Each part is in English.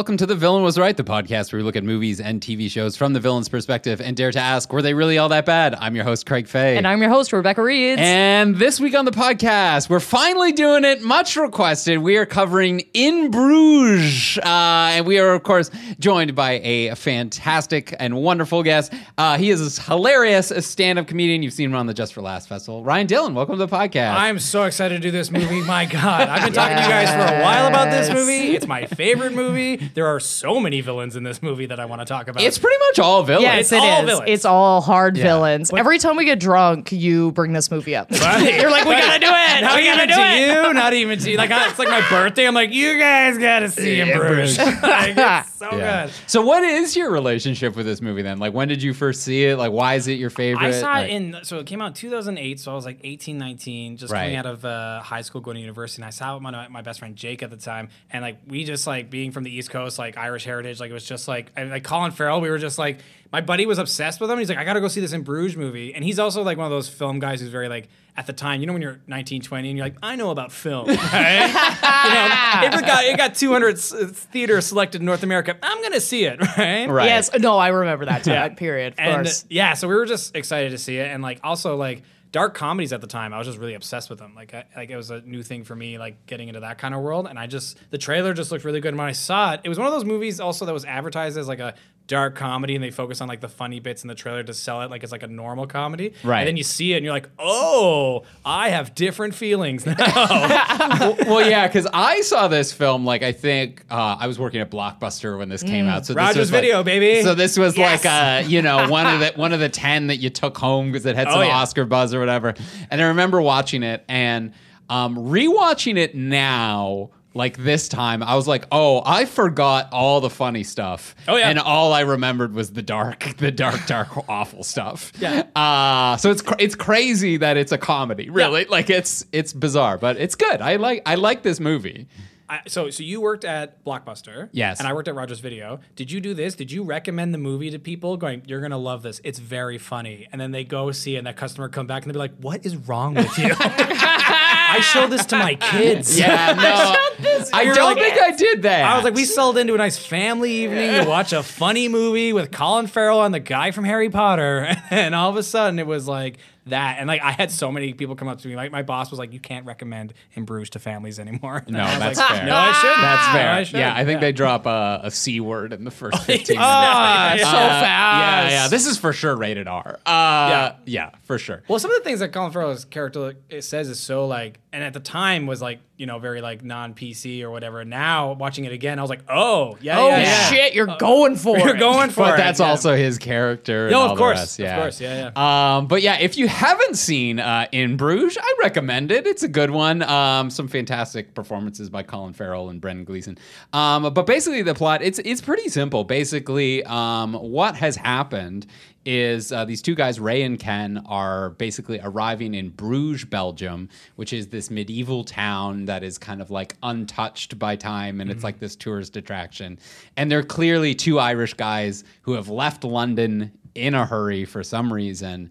welcome to The Villain Was Right, the podcast where we look at movies and TV shows from the villain's perspective and dare to ask, were they really all that bad? I'm your host, Craig Faye. And I'm your host, Rebecca Reeds. And this week on the podcast, we're finally doing it, much requested. We are covering In Bruges. Uh, and we are, of course, joined by a fantastic and wonderful guest. Uh, he is hilarious, a stand up comedian. You've seen him on the Just for Laughs Festival. Ryan Dillon, welcome to the podcast. I'm so excited to do this movie. My God, I've been talking to you guys for a while about this movie. It's my favorite movie. There are so many villains in this movie that I want to talk about. it's pretty much all villains. yes, it's it all is. villains. It's all hard Yeah. villains. Every time we get drunk, you bring this movie up. Right. You're like, we gotta do it. Not we gotta even do to it. you, not even to you. Like I- it's like my birthday. I'm like, you guys gotta see In Bruges. like, it's so Yeah. good. So, what is your relationship with this movie then? Like, when did you first see it? Like, why is it your favorite? I saw Like- it in so it came out 2008, so I was like 18, 19, just Right. coming out of uh, high school, going to university. And I saw it with my, my best friend Jake at the time, and like we just like being from the East Coast, like Irish heritage, like it was just like and, like Colin Farrell. We were just like my buddy was obsessed with him. He's like, I got to go see this in Bruges movie, and he's also like one of those film guys who's very like at the time, you know, when you're 19, 20, and you're like, I know about film, right? you know, it got it got 200 s- uh, theaters selected in North America. I'm gonna see it, right? Right. Yes. No, I remember that time Yeah. period. Of and course. yeah, so we were just excited to see it, and like also like dark comedies at the time. I was just really obsessed with them. Like, I, like it was a new thing for me, like getting into that kind of world. And I just the trailer just looked really good. And when I saw it, it was one of those movies also that was advertised as like a dark comedy, and they focus on like the funny bits in the trailer to sell it like it's like a normal comedy. Right. And then you see it, and you're like, oh, I have different feelings now. well, well, yeah, because I saw this film. Like, I think uh, I was working at Blockbuster when this came out. So this Rogers was like- Video, baby. So this was Yes. like, uh, you know, one of the one of the ten that you took home because it had Oh, some yeah. Oscar buzz or whatever. And I remember watching it and um, rewatching it now. Like this time, I was like, "Oh, I forgot all the funny stuff." Oh, yeah. and all I remembered was the dark, the dark, dark, awful stuff. Yeah. Uh, so it's cr- it's crazy that it's a comedy, really. Like it's it's bizarre, but it's good. I like I like this movie. I, so, so you worked at Blockbuster, Yes. and I worked at Rogers Video. Did you do this? Did you recommend the movie to people, going, "You're gonna love this. It's very funny," and then they go see it, and that customer come back and they be like, "What is wrong with you?" I showed this to my kids. Yeah, no, I don't like- think I did that. I was like, we settled into a nice family evening. To watch a funny movie with Colin Farrell and the guy from Harry Potter, and all of a sudden it was like that, and like I had so many people come up to me. Like my boss was like, "You can't recommend In Bruges to families anymore." And No, that's like, fair. No, I should. That's No, fair. I should. yeah, I think they drop a, a c word in the first fifteen minutes. Ah, so Uh, fast. Yeah, yeah. This is for sure rated R. Uh, yeah. for sure. Well, some of the things that Colin Farrell's character says is so like, and at the time was like, you know, very like non PC or whatever. Now watching it again, I was like, oh yeah, oh yeah, yeah. shit, you're going for it. You're it. going for it. But it. that's yeah. also his character. and No, all of the course, rest, of course, yeah, yeah. Um, but yeah, if you haven't seen uh, In Bruges, I recommend it. It's a good one. Um, some fantastic performances by Colin Farrell and Brendan Gleeson. Um, but basically, the plot it's it's pretty simple. Basically, um, what has happened is uh, these two guys, Ray and Ken, are basically arriving in Bruges, Belgium, which is this medieval town that is kind of like untouched by time, and it's like this tourist attraction. And they're clearly two Irish guys who have left London in a hurry for some reason.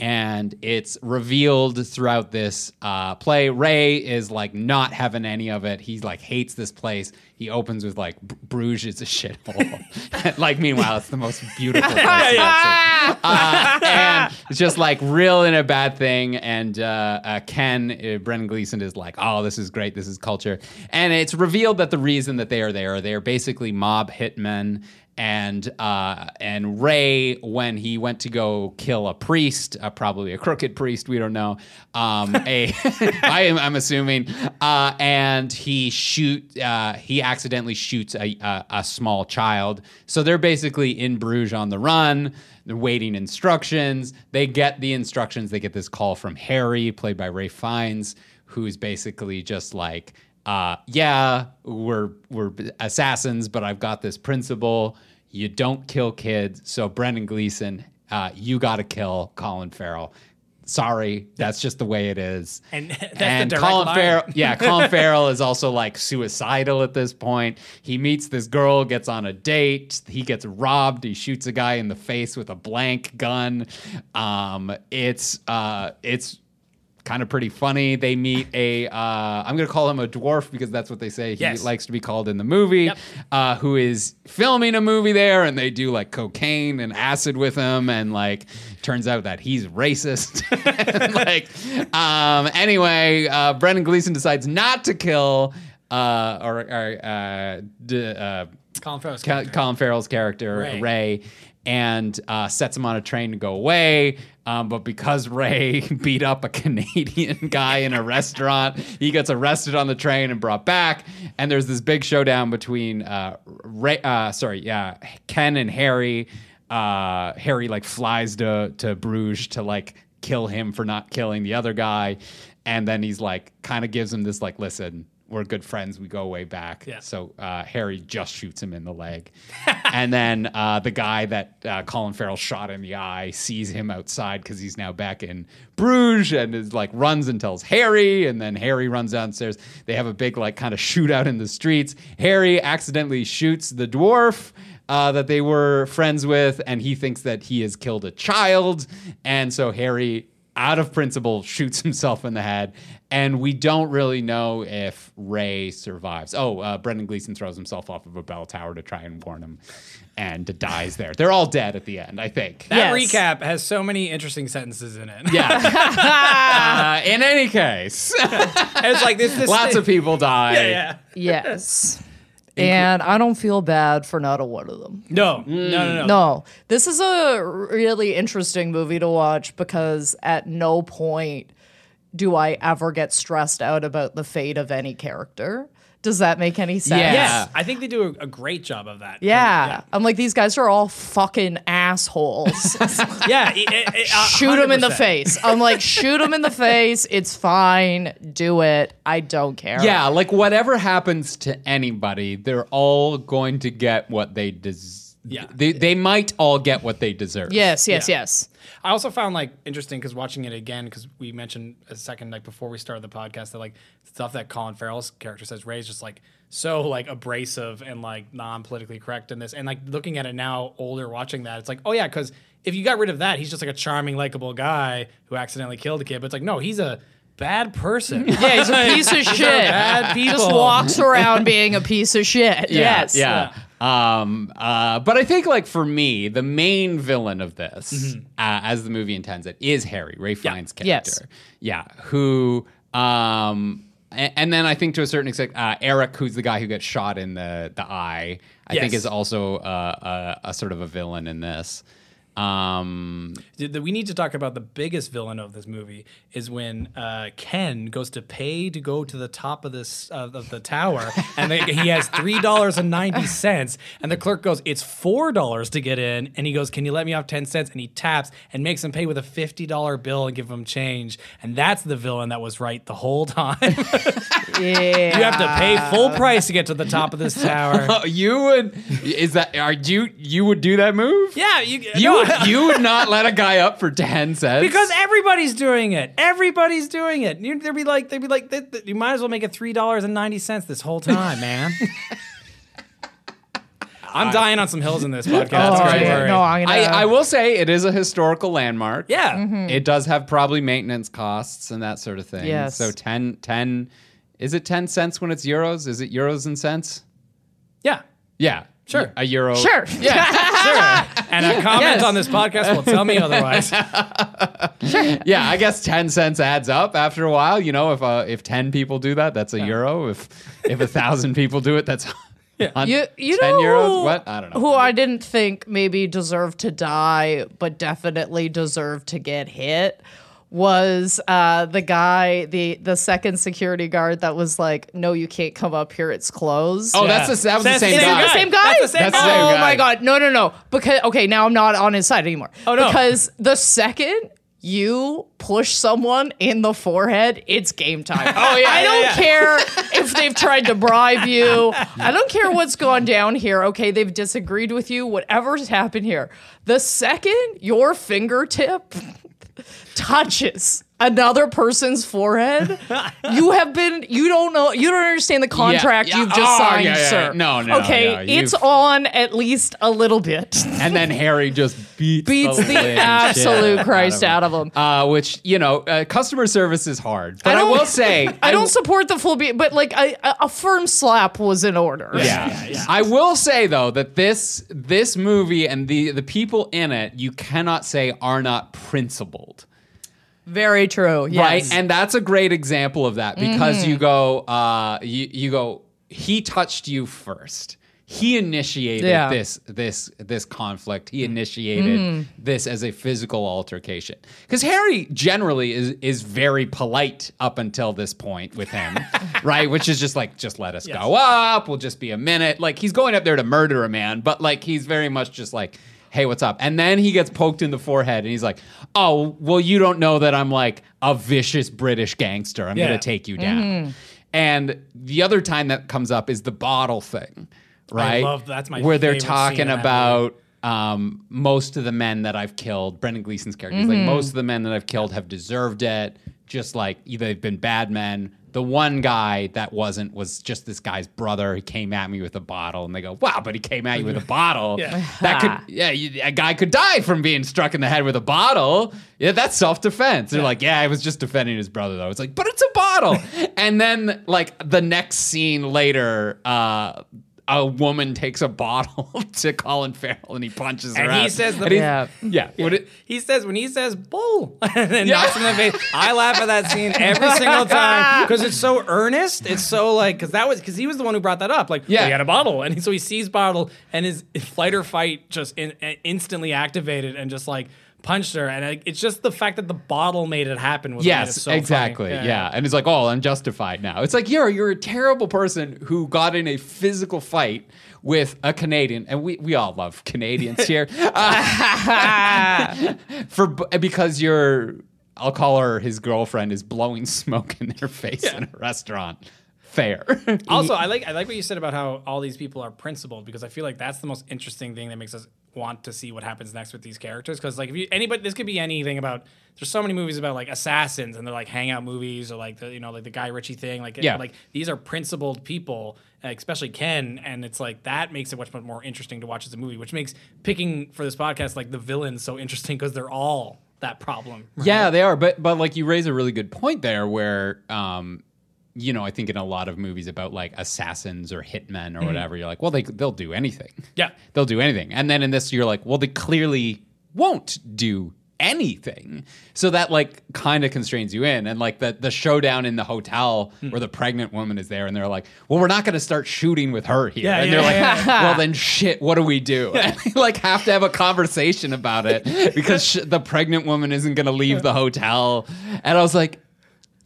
And it's revealed throughout this uh, play. Ray is like not having any of it. He like hates this place. He opens with like Bruges is a shithole. like meanwhile, it's the most beautiful place. Uh, and it's just like real in a bad thing. And uh, uh, Ken, uh, Brendan Gleeson, is like, oh, this is great. This is culture. And it's revealed that the reason that they are there, they are basically mob hitmen. And uh, and Ray, when he went to go kill a priest, uh, probably a crooked priest, we don't know. Um, a, I am, I'm assuming, uh, and he shoot, uh, he accidentally shoots a, a, a small child. So they're basically in Bruges on the run. They're waiting instructions. They get the instructions. They get this call from Harry, played by Ralph Fiennes, who's basically just like, uh, "Yeah, we're we're assassins, but I've got this principle: you don't kill kids." So Brendan Gleeson, uh, you got to kill Colin Farrell. Sorry, that's just the way it is. And that's the and Colin line. Farrell, yeah, Colin Farrell is also like suicidal at this point. He meets this girl, gets on a date. He gets robbed. He shoots a guy in the face with a blank gun. Um, it's uh, it's kind of pretty funny. They meet a, uh, I'm going to call him a dwarf because that's what they say he Yes. likes to be called in the movie, Yep. uh, who is filming a movie there, and they do like cocaine and acid with him, and like turns out that he's racist. And, like, um, anyway, uh, Brendan Gleeson decides not to kill, uh, or, or uh, d- uh, Colin Farrell's character. Colin Farrell's character Ray. Ray, and uh, sets him on a train to go away. Um, but because Ray beat up a Canadian guy in a restaurant, he gets arrested on the train and brought back. And there's this big showdown between uh, Ray, uh, sorry, yeah, Ken and Harry. Uh, Harry like flies to to Bruges to like kill him for not killing the other guy, and then he's like kind of gives him this like, listen, we're good friends. We go way back. Yeah. So uh, Harry just shoots him in the leg, and then uh, the guy that uh, Colin Farrell shot in the eye sees him outside because he's now back in Bruges and is like runs and tells Harry, and then Harry runs downstairs. They have a big like kind of shootout in the streets. Harry accidentally shoots the dwarf. Uh, that they were friends with, and he thinks that he has killed a child, and so Harry out of principle shoots himself in the head and we don't really know if ray survives oh uh, brendan gleeson throws himself off of a bell tower to try and warn him and dies there they're all dead at the end i think That Yes. recap has so many interesting sentences in it. yeah uh, in any case it's like this. this lots of people die Yeah, yeah. Yes. And I don't feel bad for not a one of them. No, no, no, no. No, this is a really interesting movie to watch because at no point do I ever get stressed out about the fate of any character. Does that make any sense? Yeah. Yes, I think they do a, a great job of that. Yeah. I'm like, these guys are all fucking assholes. yeah. it- it- it- a shoot them in the face. I'm like, shoot them in the face. It's fine. Do it. I don't care. yeah like whatever happens to anybody they're all going to get what they deserve Yeah. they, they might all get what they deserve Yes, yes, Yeah. yes. I also found like interesting because watching it again because we mentioned a second like before we started the podcast that like stuff that Colin Farrell's character says Ray's just like so like abrasive and like non politically correct in this and like looking at it now older watching that it's like oh yeah because if you got rid of that he's just like a charming likable guy who accidentally killed a kid but it's like no he's a bad person Yeah, he's a piece of shit. bad He just walks around being a piece of shit. Yeah, yes. Yeah. Um, uh, but I think, like, for me, the main villain of this, Mm-hmm. uh, as the movie intends it, is Harry, Ralph Fiennes' Yes. character. Yeah. Who, um, a- and, then I think to a certain extent, uh, Eric, who's the guy who gets shot in the, the eye, I think is also uh, a, a sort of a villain in this. Um, Th- th- we need to talk about the biggest villain of this movie is when uh, Ken goes to pay to go to the top of this uh, of the tower, and they, he has three dollars and ninety cents, and the clerk goes, "It's four dollars to get in," and he goes, "Can you let me off ten cents?" And he taps and makes him pay with a fifty dollar bill and give him change, and that's the villain that was right the whole time. Yeah. you have to pay full price to get to the top of this tower. you would, is that, are you, you would do that move? yeah, you, You no, would, you would not let a guy up for 10 cents? Because everybody's doing it. Everybody's doing it. You, they'd be like, they'd be like, th- th- you might as well make it three dollars and ninety cents this whole time, man. I'm dying on some hills in this podcast. Oh, don't yeah. No, I'm gonna. I, I will say it is a historical landmark. yeah, mm-hmm. It does have probably maintenance costs and that sort of thing. Yes. So 10, 10 is it 10 cents when it's euros? Is it euros and cents? yeah, Yeah. Sure. A euro. sure. yeah, sure. And a comment Yes. on this podcast will tell me otherwise. sure. Yeah, I guess 10 cents adds up after a while. You know, if uh, if 10 people do that, that's a euro. If if a thousand people do it, that's hun- You, you 10 know euros. who- What? I don't know. Who I didn't think maybe deserved to die, but definitely deserved to get hit was uh, the guy, the the second security guard that was like, "No, you can't come up here. It's closed." Oh, Yeah. that's the, that was the That's same the same guy. the same guy. That's the same That's the same oh guy. my god! No, no, no. Because okay, now I'm not on his side anymore. Oh, no. Because the second you push someone in the forehead, it's game time. Oh yeah, I don't yeah. care if they've tried to bribe you. I don't care what's gone down here. Okay, they've disagreed with you. Whatever's happened here, the second your fingertip touches another person's forehead, you have been you don't know you don't understand the contract yeah. you've just Oh, signed, yeah, yeah, sir. No, no, Okay, yeah, it's on at least a little bit. And then Harry just beats, Beats the living shit absolute Christ out of them. Uh, which you know, uh, customer service is hard. But I, don't- will say, I don't support the full beat, but like a, a a firm slap was in order. Yeah. I will say though that this this movie and the the people in it, you cannot say are not principled. Very true. Yes. Mm-hmm. right and that's a great example of that because you go uh you, you go he touched you first he initiated Yeah. Mm-hmm. this this this conflict he initiated this as a physical altercation because harry generally is is very polite up until this point with him right which is just like just let us go up we'll just be a minute like he's going up there to murder a man but like he's very much just like hey, what's up? And then he gets poked in the forehead and he's like, oh, well, you don't know that I'm like a vicious British gangster. I'm Yeah. going to take you down. And the other time that comes up is the bottle thing, right? love- that's my Where they're favorite scene talking about um, most of the men that I've killed, Brendan Gleeson's character, he's like, most of the men that I've killed have deserved it. Just like either they've been bad men. The one guy that wasn't was just this guy's brother. He came at me with a bottle, and they go, "Wow!" But he came at you with a bottle. Yeah. That could, yeah, you, a guy could die from being struck in the head with a bottle. Yeah, that's self defense. They're like, yeah, I was just defending his brother though. It's like, but it's a bottle. and then like the next scene later, uh, a woman takes a bottle to Colin Farrell and he punches her. And he out. says the- And he- Yeah. yeah, What it- He says when he says "bull" and then Yeah. knocks him in the face. I laugh at that scene every single time because it's so earnest. It's so like because that was because he was the one who brought that up. Like, Yeah. yeah, he had a bottle, and so he sees bottle, and his flight or fight just in, instantly activated and just like punched her. And like, it's just the fact that the bottle made it happen. Was Yes, so exactly. Yeah. And it's like, oh, I'm justified now. It's like you're you're a terrible person who got in a physical fight with a Canadian, and we, we all love Canadians here. Uh, for because you're, I'll call her his girlfriend is blowing smoke in their face in a restaurant. Fair. Also, I like I like what you said about how all these people are principled because I feel like that's the most interesting thing that makes us want to see what happens next with these characters. Because like if you anybody, this could be anything about. There's so many movies about like assassins and they're like hangout movies or like the you know like the Guy Ritchie thing. Like Yeah. like these are principled people, especially Ken, and it's like that makes it much much more interesting to watch as a movie, which makes picking for this podcast like the villains so interesting because they're all that problem. right? Yeah, they are. But but like you raise a really good point there where um you know, I think in a lot of movies about like assassins or hitmen or mm-hmm. whatever, you're like, well, they they'll do anything. Yeah. they'll do anything. And then in this, you're like, well, they clearly won't do anything. So that like kind of constrains you in. And like the the showdown in the hotel hmm. where the pregnant woman is there, and they're like, well, we're not going to start shooting with her here. Yeah, and yeah, they're like, yeah, well, then shit, what do we do? Like have to have a conversation about it because sh- the pregnant woman isn't going to leave the hotel. And I was like,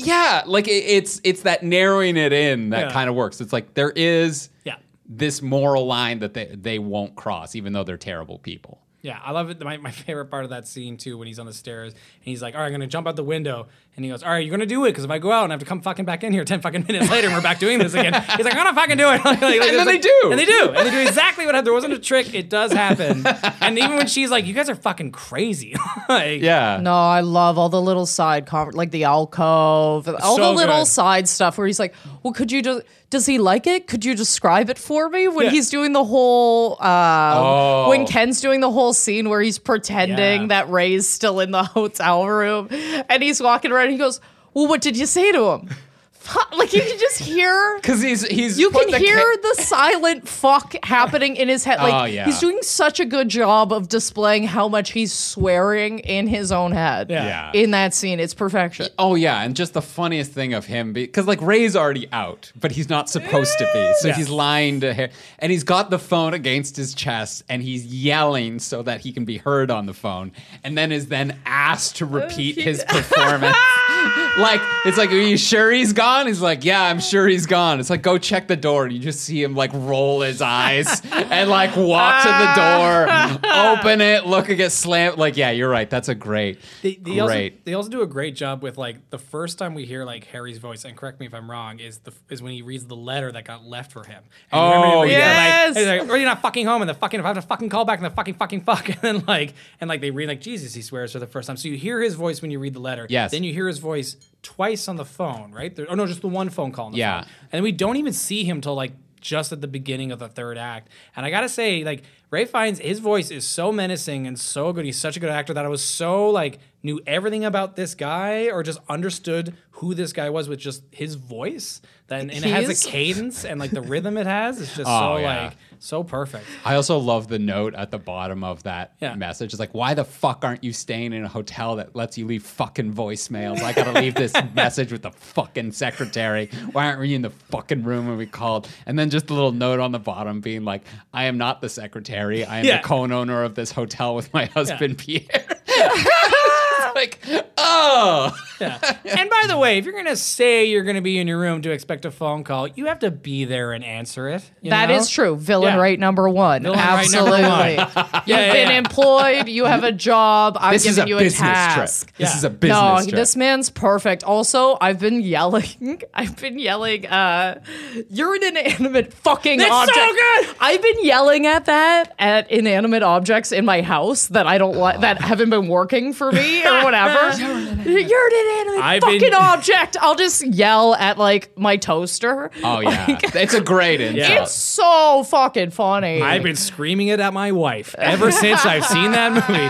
yeah, like it, it's it's that narrowing it in that Yeah. kind of works. It's like there is Yeah. this moral line that they they won't cross, even though they're terrible people. Yeah, I love it. My, my favorite part of that scene too, when he's on the stairs and he's like, "All right, I'm gonna jump out the window," and he goes, "All right, you're gonna do it because if I go out and I have to come fucking back in here ten fucking minutes later and we're back doing this again," he's like, "I'm gonna fucking do it." Like, like, And it's then they like- do. and they do, and they do exactly what happened. There wasn't a trick; it does happen. and even when she's like, "You guys are fucking crazy," like, Yeah. No, I love all the little side conver- like the alcove, all So the little good. side stuff where he's like, "Well, could you just does he like it? Could you describe it for me?" When Yeah. he's doing the whole, um, Oh. when Ken's doing the whole scene where he's pretending Yeah. that Ray's still in the hotel room, and he's walking around, and he goes, "Well, what did you say to him?" Fu- Like you can just hear Because he's he's you can the hear ca- the silent fuck happening in his head. Like Oh, yeah. he's doing such a good job of displaying how much he's swearing in his own head. Yeah. Yeah. In that scene, it's perfection. Oh yeah, and just the funniest thing of him because like Ray's already out, but he's not supposed to be, so Yeah. he's lying to him, and he's got the phone against his chest, and he's yelling so that he can be heard on the phone, and then is then asked to oh, repeat his performance. Like it's like, are you sure he's gone? He's like, yeah, I'm sure he's gone. It's like go check the door, and you just see him like roll his eyes and like walk to the door, open it, look and get slammed. Like yeah, you're right. That's a great, They, they also, great. they also do a great job with like the first time we hear like Harry's voice, and correct me if I'm wrong, is the is when he reads the letter that got left for him. And Oh, he reads it, yes! like, he's like, "Or you're not fucking home," and the fucking if I have to fucking call back and the fucking fucking fuck, and then like and like they read like Jesus, he swears for the first time. So you hear his voice when you read the letter. Yes. Then you hear his voice twice on the phone, right? There, oh no, just the one phone call. On the Yeah. phone. And we don't even see him till like just at the beginning of the third act. And I gotta say, like Ralph Fiennes, his voice is so menacing and so good. He's such a good actor that I was so like knew everything about this guy or just understood who this guy was with just his voice. Then and it has a cadence and like the rhythm it has. It's just Oh, so yeah. like so perfect. I also love the note at the bottom of that Yeah. message. It's like, why the fuck aren't you staying in a hotel that lets you leave fucking voicemails? I gotta leave this message with the fucking secretary. Why aren't we in the fucking room when we called? And then just a little note on the bottom being like, I am not the secretary. I am Yeah. the co-owner of this hotel with my husband Pierre. like, oh, Yeah. and by the way, if you're gonna say you're gonna be in your room to expect a phone call, you have to be there and answer it. you That know? is true. Villain Yeah. right number one. Villain right Absolutely. number one. You've Yeah, been yeah. employed. You have a job. I'm this giving you business a task. trip. This Yeah. is a business no, trip. this man's perfect. Also, I've been yelling. I've been yelling. Uh, you're an inanimate fucking That's so object. good! I've been yelling at that at inanimate objects in my house that I don't like that haven't been working for me or whatever. you're an inanimate I've fucking been- object. I'll just yell at like my toaster. oh yeah, it's a great insult. Yeah. It's so fucking funny. I've been screaming it at my wife ever since I've seen that movie.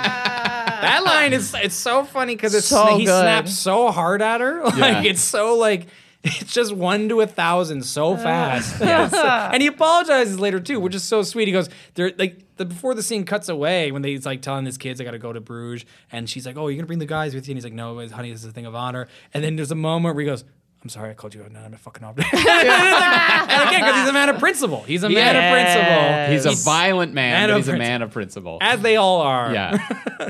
That line is it's so funny because it's So he good. snaps so hard at her. Like Yeah. it's so like it's just one to a thousand so fast. Yes. and he apologizes later too, which is so sweet. He goes, they're like the before the scene cuts away when they, he's like telling his kids I gotta go to Bruges and she's like, Oh, you're gonna bring the guys with you? And he's like, No, honey, this is a thing of honor. And then there's a moment where he goes, I'm sorry, I called you an inanimate fucking object. and again, because he's a man of principle. He's a man of principle. He's a violent man, Man but of he's a man of principle. as they all are. Yeah.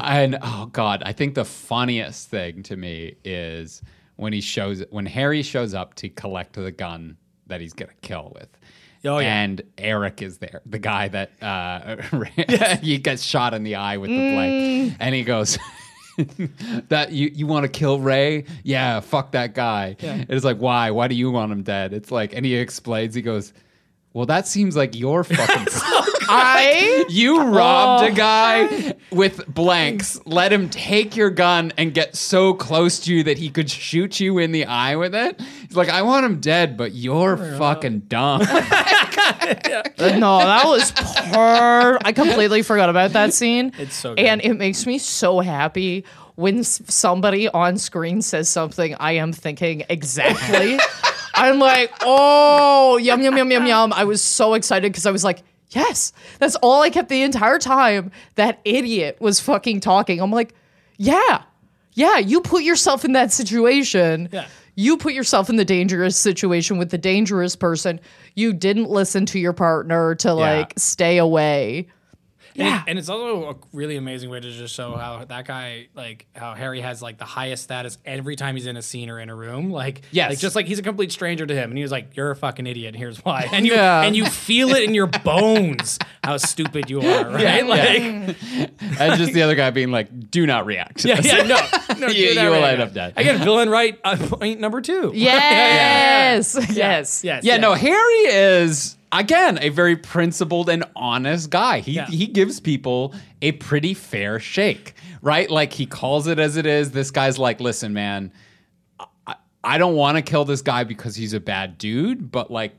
and oh god, I think the funniest thing to me is when he shows when Harry shows up to collect the gun that he's gonna kill with. Oh, yeah. And Eric is there, the guy that uh, he gets shot in the eye with the blank, and he goes, "That you you want to kill Ray? Yeah, fuck that guy." And It's like, why? Why do you want him dead? It's like, and he explains. He goes, "Well, that seems like your fucking." I You oh. robbed Oh. a guy with blanks, let him take your gun and get so close to you that he could shoot you in the eye with it. He's like, I want him dead, but you're fucking dumb. no, that was per. I completely forgot about that scene. It's so good. and it makes me so happy when s- somebody on screen says something I am thinking exactly. I'm like, oh, yum yum yum yum yum. I was so excited because I was like, yes, that's all I kept the entire time. That idiot was fucking talking. I'm like, yeah, yeah. You put yourself in that situation. Yeah. You put yourself in the dangerous situation with the dangerous person. You didn't listen to your partner to like stay away. And, Yeah. it- and it's also a really amazing way to just show how that guy, like, how Harry has like the highest status every time he's in a scene or in a room. Like, Yes. like just like he's a complete stranger to him, and he was like, "You're a fucking idiot, and here's why." And you Yeah. and you feel it in your bones how stupid you are, right? like, and just the other guy being like, do not react. to yeah, this. yeah, no, no, You- do that you will right end now. up dead. Again, villain right uh, point number two. Yes. Yes. yes, Yeah, no, Harry is again a very principled and honest guy. He Yeah. he gives people a pretty fair shake, right? Like he calls it as it is. This guy's like, listen, man, I, I don't want to kill this guy because he's a bad dude, but like.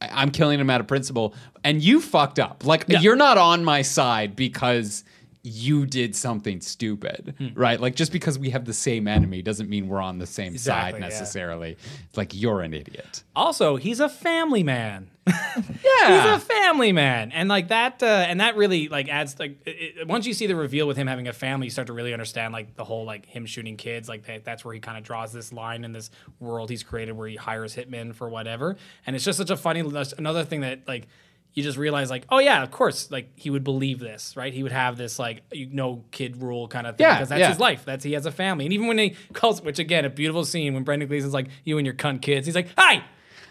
I'm killing him out of principle, and you fucked up. Like Yeah. you're not on my side because you did something stupid, Hmm. right? Like just because we have the same enemy doesn't mean we're on the same Exactly, side yeah. necessarily. It's like you're an idiot. Also, he's a family man. Yeah. he's a family man, and like that, uh, and that really like adds like it- once you see the reveal with him having a family, you start to really understand like the whole like him shooting kids. Like that, that's where he kind of draws this line in this world he's created where he hires hitmen for whatever, and it's just such a funny another thing that like. You just realize, like, oh yeah, of course, like he would believe this, right? He would have this, like, you no kid rule kind of thing, Yeah, because that's yeah. his life. That's he has a family, and even when he calls, which again, a beautiful scene when Brendan Gleeson's like, "You and your cunt kids," he's like, "Hey,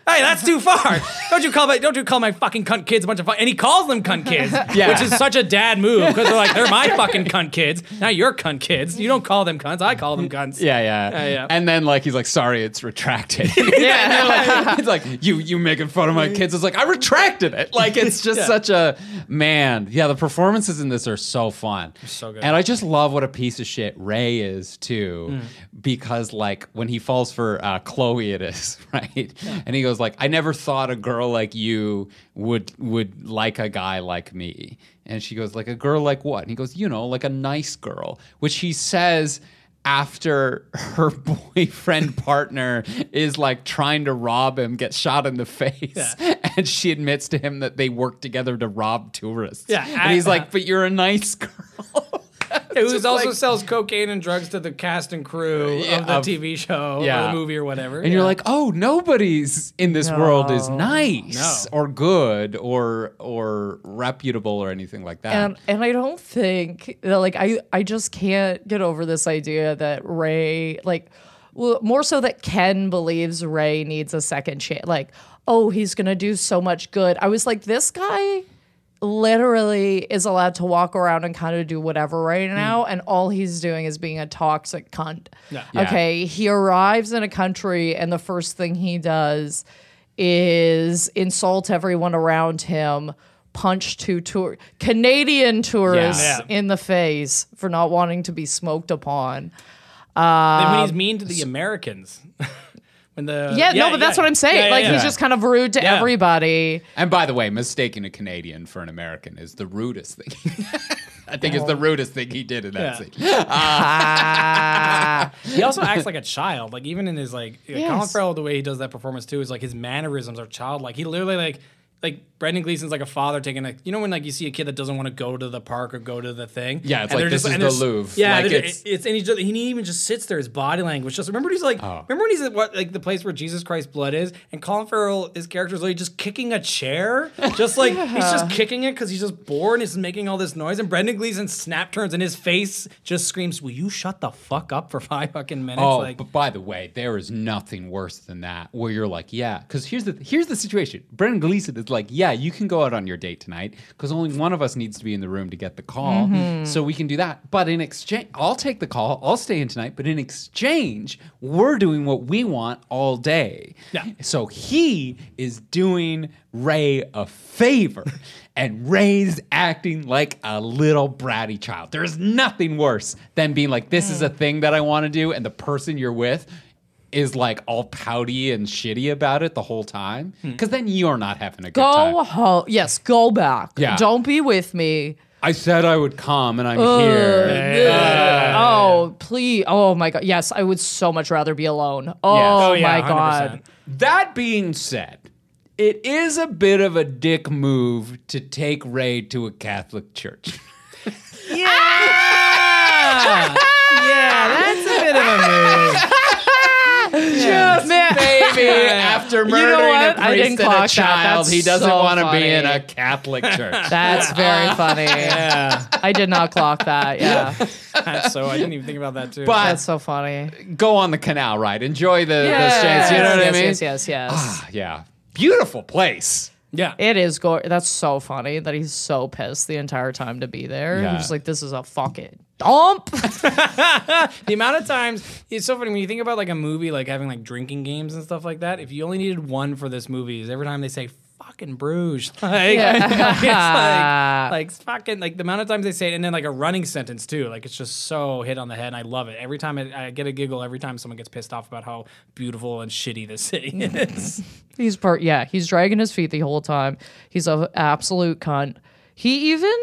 hey, that's too far. don't you call my don't you call my fucking cunt kids a bunch of fun?" And he calls them cunt kids, Yeah. which is such a dad move because they're like, "They're my fucking cunt kids. Now you're cunt kids. You don't call them cunts. I call them cunts." Yeah, yeah, Yeah, yeah. And then like he's like, sorry, it's retracted. Yeah. He's like, you you making fun of my kids. It's like I retracted it. Like it's just Yeah. such a man. Yeah, the performances in this are so fun. so good. And I just love what a piece of shit Ray is too, Mm. because like when he falls for uh, Chloe, it is right, and he goes goes like, "I never thought a girl like you would would like a guy like me." And she goes like, "A girl like what?" And he goes, "You know, like a nice girl," which he says after her boyfriend partner is like trying to rob him, gets shot in the face, and she admits to him that they work together to rob tourists. Yeah, and he's I- like, "But you're a nice girl." Who just also like- sells cocaine and drugs to the cast and crew Yeah, of the of- TV show or yeah. the movie or whatever. And you're like, oh, nobody's in this world is nice No. or good or or reputable or anything like that. and and I don't think that, like I I just can't get over this idea that Ray like well, more so that Ken believes Ray needs a second chance. Like, oh, he's gonna do so much good. I was like, this guy literally is allowed to walk around and kind of do whatever right hmm. now, and all he's doing is being a toxic cunt. Yeah. Yeah. Okay, he arrives in a country, and the first thing he does is insult everyone around him, punch two tour Canadian tourists Yeah. in the face for not wanting to be smoked upon. Then when um, he's mean to the Americans. when the Yeah, no, but that's what I'm saying. Yeah, yeah, like yeah. he's just kind of rude to Yeah. everybody. And by the way, mistaking a Canadian for an American is the rudest thing. I think it's the rudest thing he did in that Yeah. scene. Ah, He also acts like a child. Like even in his like Colin Farrell, the way he does that performance too is like his mannerisms are childlike. He literally like like Brendan Gleeson's like a father taking a you know when like you see a kid that doesn't want to go to the park or go to the thing. Yeah, it's And like, this is and the Louvre. Yeah, Like, it's- it's, and he just he even just sits there. His body language just remember when he's like Oh. remember when he's at what like the place where Jesus Christ's blood is and Colin Farrell his character is literally just kicking a chair, just like he's just kicking it because he's just bored and he's making all this noise. And Brendan Gleeson snap turns and his face just screams, "Will you shut the fuck up for five fucking minutes?" Oh, like, but by the way, there is nothing worse than that. Where you're like, yeah, because here's the here's the situation. Brendan Gleeson is like, yeah, you can go out on your date tonight because only one of us needs to be in the room to get the call, mm-hmm. so we can do that. But in exchange, I'll take the call. I'll stay in tonight. But in exchange, we're doing what we want all day. Yeah. So he is doing Ray a favor. And Ray's acting like a little bratty child. There's nothing worse than being like, this is mm. a thing that I want to do, and the person you're with is like all pouty and shitty about it the whole time. Hmm. Because then you're not having a good time. go home. Yes, go back. Yeah. Don't be with me. I said I would come, and I'm here. oh, please. Oh my god. Yes, I would so much rather be alone. Oh, Oh, yeah, my 100%. god. That being said, it is a bit of a dick move to take Ray to a Catholic church. yeah, that's a bit of a move. Just Man. maybe after know murdering what? a I didn't priest and a clock that. child, That's he doesn't so want to be funny. in a Catholic church. That's very funny. Yeah, I did not clock that. Yeah. that's so I didn't even think about that too. But That's so funny. go on the canal ride, enjoy the, the Yes, chance. You know what yes, I mean? Yes, yes, yes. Ah, yeah, beautiful place. Yeah, It is go. That's so funny that he's so pissed the entire time to be there. Yeah. He's just like, this is a fucking dump. the amount of times it's so funny when you think about like a movie like having like drinking games and stuff like that. If you only needed one for this movie, is every time they say fucking Bruges, like, it's like like fucking like the amount of times they say it, and then like a running sentence too. Like it's just so hit on the head, and I love it. Every time I, I get a giggle every time someone gets pissed off about how beautiful and shitty this city is. He's part. Yeah, he's dragging his feet the whole time. He's an absolute cunt. He even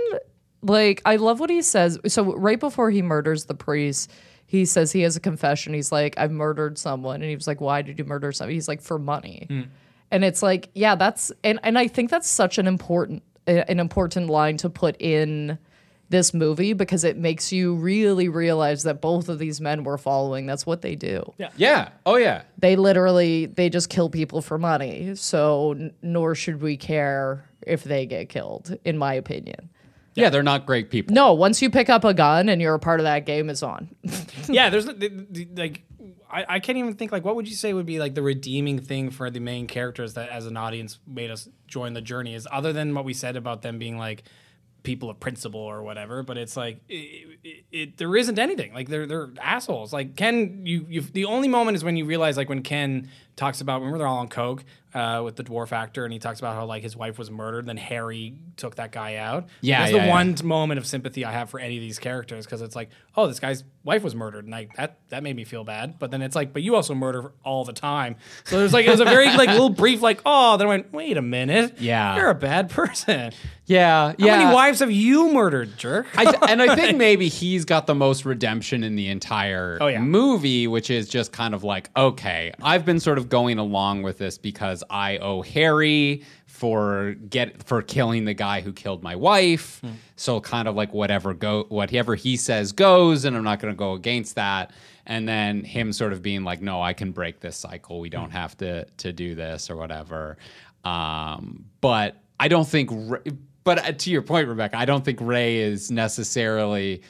like I love what he says. So right before he murders the priest, he says he has a confession. He's like, I've murdered someone, and he was like, Why did you murder someone? He's like, for money. Mm. And it's like, yeah, that's and and I think that's such an important an important line to put in this movie because it makes you really realize that both of these men were following. That's what they do Yeah. Yeah. Oh yeah. they literally they just kill people for money so n- nor should we care if they get killed in my opinion Yeah, they're not great people. no once you pick up a gun and you're a part of that game it's on yeah, there's the- the- like I, I can't even think like what would you say would be like the redeeming thing for the main characters that as an audience made us join the journey is other than what we said about them being like people of principle or whatever but it's like it, it, it, there isn't anything. Like they're they're assholes. Like Ken you you the only moment is when you realize like when Ken talks about remember they're all on coke uh, with the dwarf actor, and he talks about how like his wife was murdered, then Harry took that guy out. Yeah, that's yeah, the yeah. one moment of sympathy I have for any of these characters because it's like, oh, this guy's wife was murdered, and like that that made me feel bad. But then it's like, but you also murder all the time. So there's like it was a very like little brief like, oh, then I went, wait a minute, Yeah. you're a bad person. Yeah, How yeah. many wives have you murdered, jerk? I th- and I think maybe he's got the most redemption in the entire Oh, yeah. movie, which is just kind of like, okay, I've been sort of going along with this because I owe Harry for get for killing the guy who killed my wife. Hmm. So kind of like whatever go whatever he says goes, and I'm not going to go against that. And then him sort of being like, no, I can break this cycle. We don't have to to do this or whatever. Um, but I don't think. But uh, to your point, Rebecca, I don't think Ray is necessarily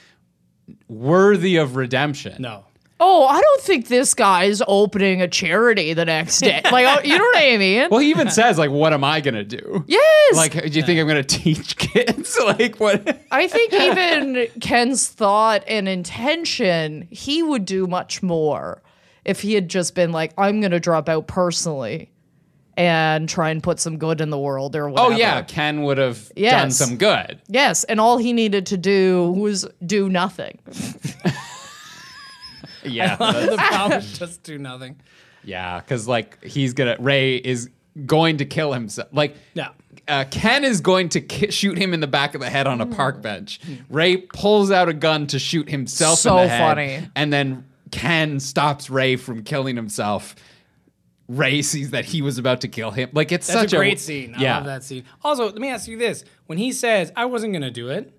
worthy of redemption. no. Oh, I don't think this guy's opening a charity the next day. Like, oh, you know what I mean? Well, he even says like, "What am I gonna do?" yes. Like, do you think I'm gonna teach kids? like, what? I think even Ken's thought and intention, he would do much more if he had just been like, I'm going to drop out personally and try and put some good in the world or oh, whatever. Oh yeah, Ken would have done some good. Yes. And all he needed to do was do nothing. Yeah, the powers just do nothing. yeah, because like he's gonna Ray is going to kill himself. Like, Yeah. uh, Ken is going to ki- shoot him in the back of the head on a park bench. Ray pulls out a gun to shoot himself So in the head, funny. and then Ken stops Ray from killing himself. Ray sees that he was about to kill him. Like it's That's such a great scene. I yeah. love that scene. Also, let me ask you this: when he says, "I wasn't going to do it,"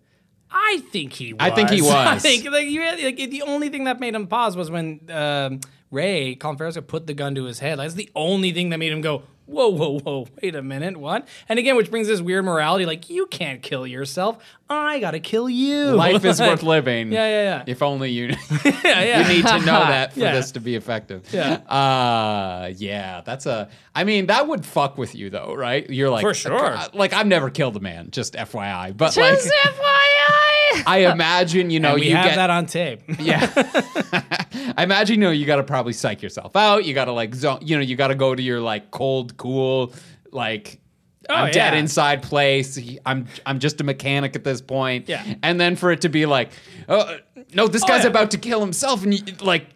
I think he was. I think he was. I think like, you had, like the only thing that made him pause was when um, Ray Colin Farrell put the gun to his head. That's the only thing that made him go. Whoa, whoa, whoa! Wait a minute, what? And again, which brings this weird morality: like you can't kill yourself. I gotta kill you. Life is worth living. Yeah, yeah, yeah. If only you. yeah, yeah. we need to know that for Yeah. this to be effective. Yeah. Uh yeah, that's a I mean, that would fuck with you though, right? You're like For sure. Like I've never killed a man, just FYI. But Just like FYI. I imagine, you know, And we you have get that on tape. Yeah. I imagine, you know, you got to probably psych yourself out. You got to like, zone, you know, you got to go to your like cold, cool, like, oh, I'm dead inside place. I'm I'm just a mechanic at this point. Yeah. And then for it to be like, oh, no, this oh, guy's yeah. about to kill himself, and you, like,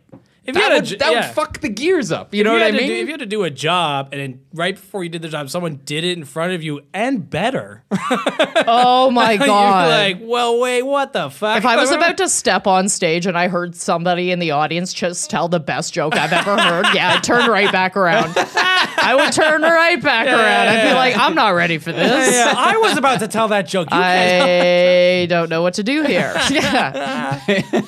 If you that, had a would, j- that yeah. would fuck the gears up. You know If what I mean? do- if you had to do a job and then right before you did the job, someone did it in front of you and better. Oh my You're God. like, well, wait, what the fuck? if I was about to step on stage and I heard somebody in the audience just tell the best joke I've ever heard, yeah, I'd turn right back around. I would turn right back around. I'd be like, I'm not ready for this. yeah, I was about to tell that joke. You. I don't know what to do here. Yeah.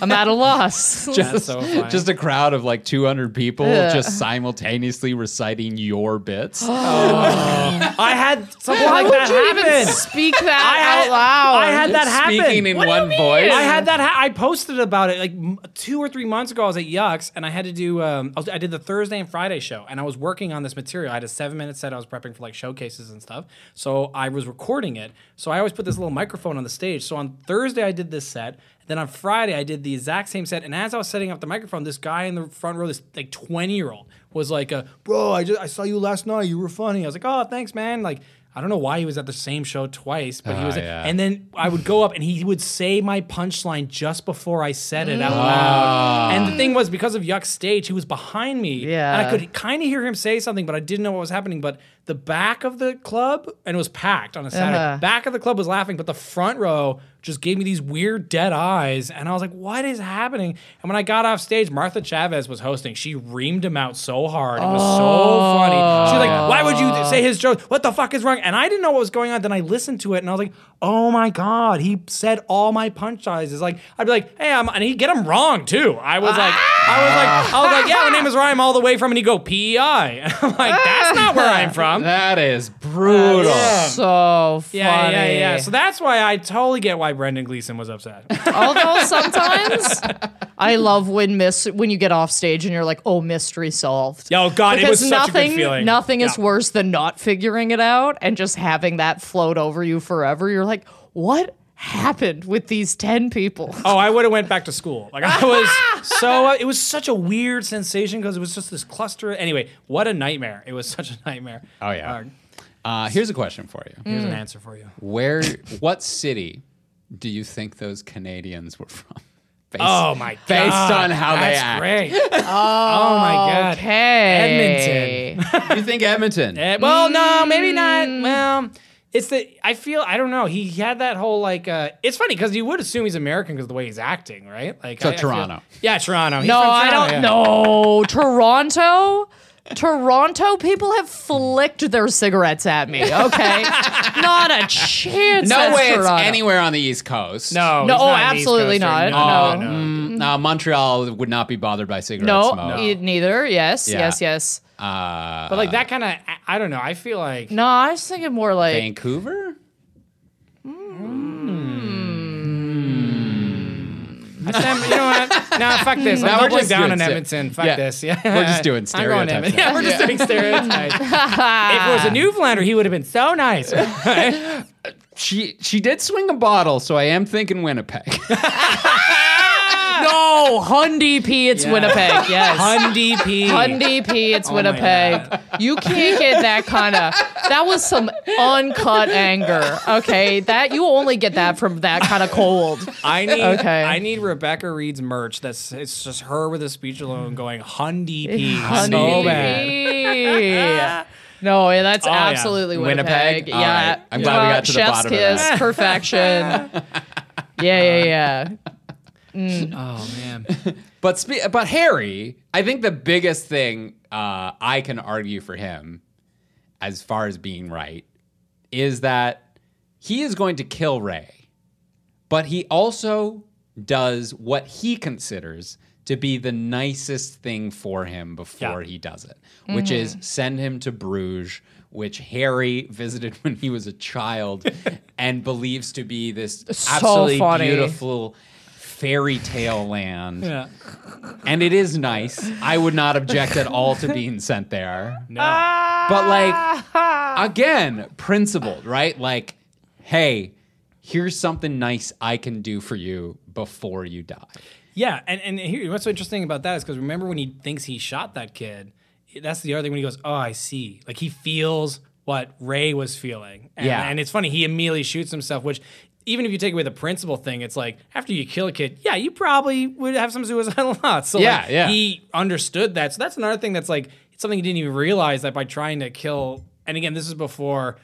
I'm at a loss. That's so just a crowd of like 200 people Yeah. just simultaneously reciting your bits. I had something Why like would that you happen. even speak that I had, out loud? I had that happen. Speaking in What do you one mean? voice. I had that. Ha- I posted about it like m- two or three months ago. I was at Yucks and I had to do. Um, I, was, I did the Thursday and Friday show, and I was working on this material. I had a seven minute set. I was prepping for like showcases and stuff. So I was recording it. So I always put this little microphone on the stage. So on Thursday I did this set. Then on Friday I did the exact same set. And as I was setting up the microphone, this guy in the front row, this like twenty year old, was like, uh, "Bro, I just I saw you last night. You were funny." I was like, "Oh, thanks, man." Like. I don't know why he was at the same show twice, but he Ah, was. yeah. And then I would go up and he would say my punchline just before I said it out Ah. loud. And the thing was, because of Yuck's stage, he was behind me. Yeah. And I could kind of hear him say something, but I didn't know what was happening. But the back of the club, and it was packed on a Saturday, Uh-huh. back of the club was laughing, but the front row just gave me these weird dead eyes. And I was like, what is happening? And when I got off stage, Martha Chaves was hosting. She reamed him out so hard. It was so funny. She was like, why would you say his joke? What the fuck is wrong? And I didn't know what was going on. Then I listened to it and I was like, oh my God, he said all my punchlines. It's like, I'd be like, hey, I'm, and he'd get them wrong too. I was like, I was like, I was like, yeah, my name is Ryan all the way from, and he'd go, PEI. And I'm like, that's not where I'm from. That is brutal. so funny. Yeah, yeah, yeah. So that's why I totally get why Brendan Gleeson was upset. Although sometimes I love when miss when you get off stage and you're like, oh, mystery solved. Oh God, it because was such a good nothing, feeling. nothing is Yeah. worse than not figuring it out and just having that float over you forever. You're like, what happened with these 10 people? Oh, I would have went back to school. Like I was so. It was such a weird sensation because it was just this cluster. Anyway, what a nightmare! It was such a nightmare. Oh yeah. Uh, Uh, here's a question for you. here's Mm. an answer for you. Where, what city do you think those Canadians were from? Based, Oh my god! Based on how they That's act. great. Oh, my god! Okay. Edmonton. You think Edmonton? Eh, well, no, maybe not. Well, it's the I feel I don't know. He had that whole like. uh It's funny because you would assume he's American because the way he's acting, right? Like So I- I feel- Toronto. yeah, Toronto. He's No, from I don't yeah. know. Toronto? Toronto people have flicked their cigarettes at me. Okay. Not a chance. no that's way it's anywhere on the East Coast. No, No, oh, not an East absolutely not. No, No. no, no. Mm, no, Montreal would not be bothered by cigarette No, smoke. e- neither. Yes, Yeah. yes, yes. Uh, But like that kind of, I don't know. I feel like No, I was thinking more like Vancouver? I said, you know what? No, fuck this. No, I'm we're just down doing on Edmonton. Fuck Yeah. this. Yeah, We're just doing I'm going stereotypes Edmonton. Yeah, we're just doing stereotypes. if it was a Newfoundlander, he would have been so nice. She she did swing a bottle, so I am thinking Winnipeg. no Hundy P. It's Yeah. Winnipeg. Yes. Hundy P. Hundy P. It's Oh my Winnipeg. You can't get that kind of. That was some uncut anger. Okay, that you only get that from that kind of cold. I need Okay. I need Rebecca Reed's merch. That's it's just her with a speech alone going Hundy P. Hundy So bad. P. No, yeah, that's Oh, yeah. absolutely Winnipeg? Winnipeg. All Yeah, right. I'm glad we got to the chef's bottom of kiss, that. perfection. Yeah, yeah, yeah. Oh man. But spe- but Harry, I think the biggest thing uh, I can argue for him, as far as being right, is that he is going to kill Ray, but he also does what he considers to be the nicest thing for him before Yeah. he does it, which is send him to Bruges, which Harry visited when he was a child and believes to be this So absolutely funny. beautiful fairy tale land. Yeah. And it is nice. I would not object at all to being sent there. No. But like again, principled, right? Like, hey, here's something nice I can do for you before you die. Yeah, and and here, what's so interesting about that is because remember when he thinks he shot that kid, that's the other thing when he goes, "Oh, I see." Like he feels what Ray was feeling. And, Yeah. and it's funny he immediately shoots himself, which. Even if you take away the principle thing, it's like after you kill a kid, yeah, you probably would have some suicidal thoughts. So Yeah, like, yeah. he understood that. So that's another thing that's like it's something he didn't even realize that by trying to kill. And again, this is before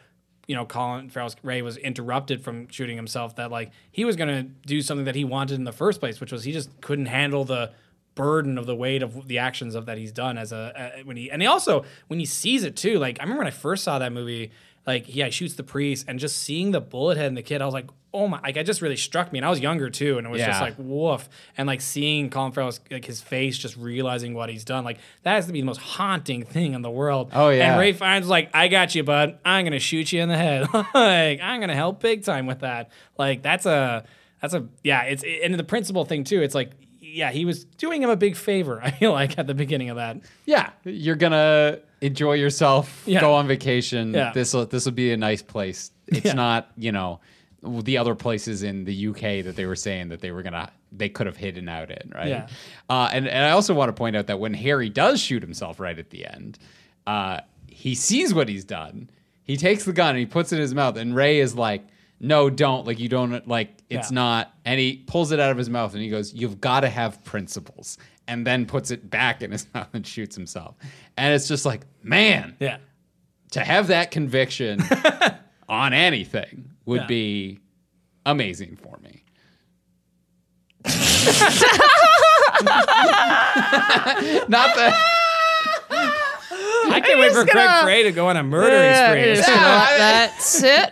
you know, Colin Farrell's Ray was interrupted from shooting himself. That like he was gonna do something that he wanted in the first place, which was he just couldn't handle the burden of the weight of the actions of that he's done as a uh, when he and he also when he sees it too. Like I remember when I first saw that movie. Like yeah, he shoots the priest, and just seeing the bullet head in the kid, I was like, oh my! Like it just really struck me, and I was younger too, and it was just like woof. And like seeing Colin Farrell's like his face, just realizing what he's done, like that has to be the most haunting thing in the world. Oh, yeah. And Ralph Fiennes like, I got you, bud. I'm gonna shoot you in the head. like I'm gonna help big time with that. Like that's a that's a yeah. It's and the principal thing too. It's like yeah, he was doing him a big favor. I feel like at the beginning of that. Yeah, you're gonna enjoy yourself, Yeah. go on vacation. Yeah. This will this will be a nice place. It's Yeah. not, you know, the other places in the UK that they were saying that they were gonna they could have hidden out in, right? Yeah. Uh, and and I also want to point out that when Harry does shoot himself right at the end, uh, he sees what he's done. He takes the gun and he puts it in his mouth, and Ray is like, "No, don't! Like you don't like it's not." And he pulls it out of his mouth and he goes, "You've got to have principles." And then puts it back in his mouth and shoots himself. And it's just like, man, Yeah. to have that conviction on anything would Yeah. be amazing for me. Not that. I can't wait for just Craig gonna- Frey to go on a murdering Yeah, spree. just let that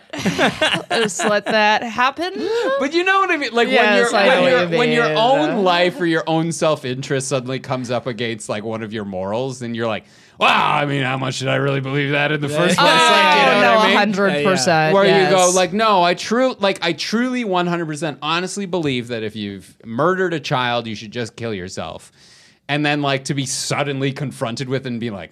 sit. just let that happen. But you know what I mean? Like Yes, when, I you're, when, what you're, when your own life or your own self interest suddenly comes up against like one of your morals, then you're like, wow, I mean, how much did I really believe that in the first place? yeah. like, you oh, know oh, no, what I mean? hundred percent. Where you go like, no, I true like I truly 100% honestly believe that if you've murdered a child, you should just kill yourself. And then like to be suddenly confronted with and be like,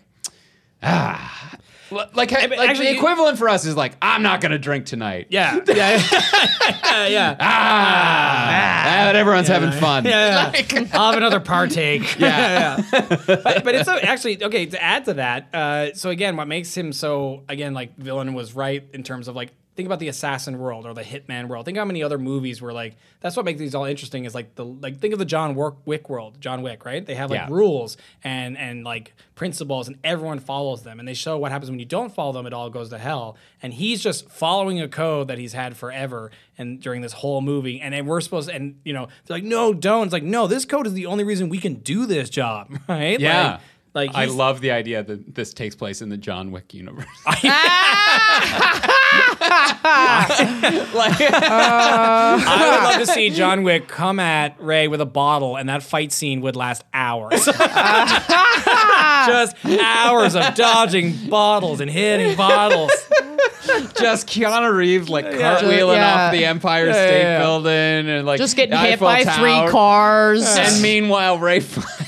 ah, L- Like, like actually, the you- equivalent for us is like, I'm not gonna drink tonight. Yeah, yeah, yeah, yeah. Ah, but everyone's having fun. Yeah, yeah. I'll have another partake. Yeah, yeah. But, but it's so, actually okay to add to that. Uh, so again, what makes him so again like villain was right in terms of like think about the assassin world or the hitman world. Think how many other movies were like that's what makes these all interesting is like the like think of the John Wick world, John Wick, right? They have like Yeah. rules and and like principles and everyone follows them and they show what happens when you don't follow them it all goes to hell and he's just following a code that he's had forever and during this whole movie and then we're supposed to, and you know they're like no don't it's like no this code is the only reason we can do this job right Yeah. like, like I love the idea that this takes place in the John Wick universe. I would love to see John Wick come at Ray with a bottle, and that fight scene would last hours. Just hours of dodging bottles and hitting bottles. Just Keanu Reeves like cartwheeling Yeah. off the Empire State yeah, yeah. Building and like Just getting hit by Tower. three cars. And meanwhile, Ray finds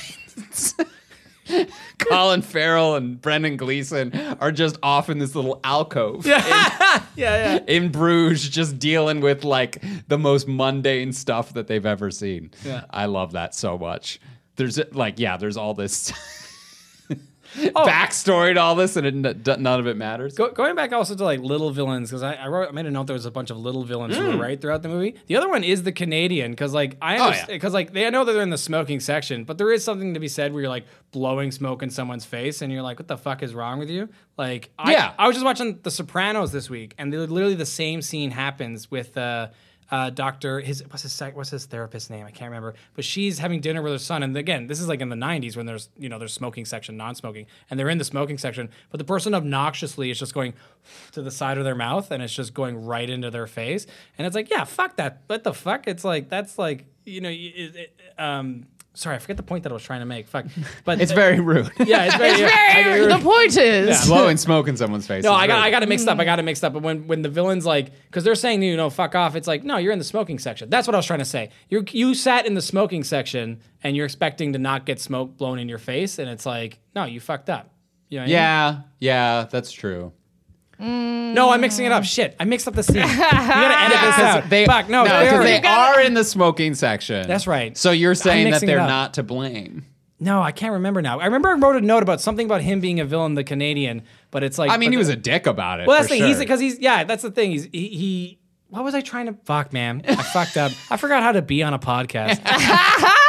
Colin Farrell and Brendan Gleeson are just off in this little alcove Yeah, yeah. in Bruges, just dealing with like the most mundane stuff that they've ever seen. Yeah. I love that so much. There's like, yeah, there's all this Oh. backstory to all this, and it, none of it matters. Go, going back also to like little villains because I, I wrote I made a note there was a bunch of little villains who were right throughout the movie. The other one is the Canadian because like I Oh, yeah. because like they I know that they're in the smoking section, but there is something to be said where you're like blowing smoke in someone's face and you're like, what the fuck is wrong with you? Like I, Yeah. I was just watching The Sopranos this week and they- literally the same scene happens with. Uh, uh, doctor, his what's his what's his therapist's name? I can't remember. But she's having dinner with her son, and again, this is like in the '90s when there's you know there's smoking section, non-smoking, and they're in the smoking section. But the person obnoxiously is just going to the side of their mouth, and it's just going right into their face, and it's like, yeah, fuck that. What the fuck? It's like that's like you know, it, it, um, sorry, I forget the point that I was trying to make. Fuck, but It's very rude. yeah, it's very. yeah, I Very- agree. the point is, Yeah. Blowing smoke in someone's face. No, I got rude. I got it mixed up. I got it hmm. mixed up. But when when the villain's like, because they're saying you know fuck off, it's like no, you're in the smoking section. That's what I was trying to say. You you sat in the smoking section and you're expecting to not get smoke blown in your face, and it's like no, you fucked up. You know what I mean? Yeah, yeah, that's true. No, I'm mixing it up. Mm. Shit, I mixed up the scene. you gotta edit this out. They, fuck no, no, they because they are in the smoking section. That's right. So you're saying that they're not to blame. No, I can't remember now. I remember I wrote a note about something about him being a villain, the Canadian, but it's like I mean, he was a dick about it. Well, that's the thing. He's because he's yeah. That's the thing. He's he. he what was I trying to? Fuck, man. I fucked up. I forgot how to be on a podcast.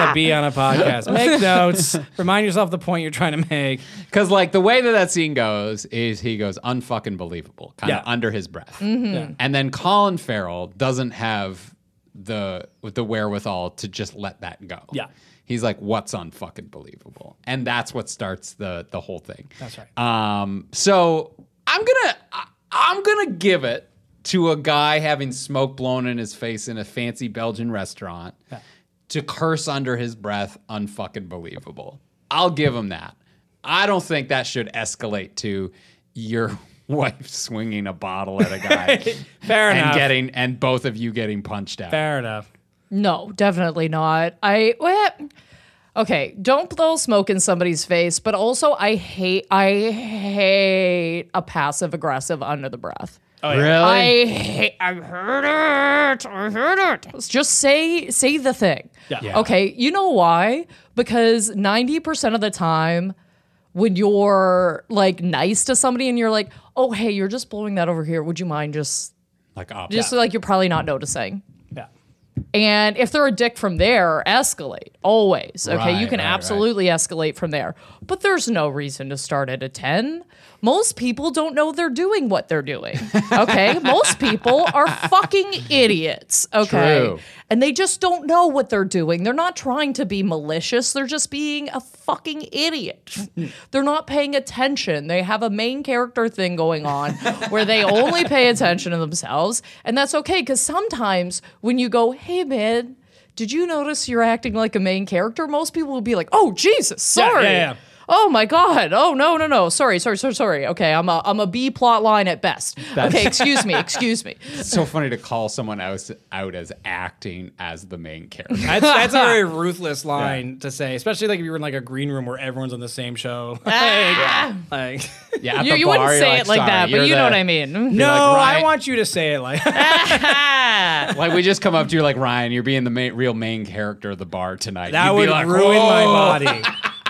I forgot how to be on a podcast. Make notes. Remind yourself the point you're trying to make. Because like the way that that scene goes is he goes unfucking believable, kind of Yeah. under his breath, Yeah. and then Colin Farrell doesn't have the the wherewithal to just let that go. Yeah. he's like, "What's unfucking believable?" And that's what starts the the whole thing. That's right. Um, so I'm gonna I, I'm gonna give it to a guy having smoke blown in his face in a fancy Belgian restaurant to curse under his breath, unfucking believable. I'll give him that. I don't think that should escalate to your wife swinging a bottle at a guy Fair and enough. getting and both of you getting punched out. Fair enough. No, definitely not. I well, okay, don't blow smoke in somebody's face, but also I hate I hate a passive aggressive under the breath. Oh, yeah. Really? I hate I heard it. I heard it. Just say say the thing. Yeah. Yeah. Okay, you know why? Because 90% of the time when you're like nice to somebody and you're like, "Oh, hey, you're just blowing that over here. Would you mind just like up. just like you're probably not noticing?" Yeah. And if they're a dick from there, escalate always. Okay, you can right, right. absolutely escalate from there. But there's no reason to start at a 10. Most people don't know they're doing what they're doing. Okay? Most people are fucking idiots. Okay? True. And they just don't know what they're doing. They're not trying to be malicious. They're just being a fucking idiot. they're not paying attention. They have a main character thing going on where they only pay attention to themselves. And that's okay because sometimes when you go, hey, man, did you notice you're acting like a main character? Most people will be like, oh, Jesus, Yeah, sorry. yeah, yeah. Oh my God! Oh no no no! Sorry sorry sorry sorry. Okay, I'm a I'm a B plot line at best. Okay, excuse me excuse me. It's so funny to call someone else out as acting as the main character. That's, that's a very ruthless line to say, especially like if you were in like a green room where everyone's on the same show. Ah. like, like- Yeah, you you bar, wouldn't say like, it like that, but you're know the- what I mean. No, I want you to say it like. Like we just come up to you like Ryan, you're being the main, real main character of the bar tonight. That You'd would be like, ruin my body.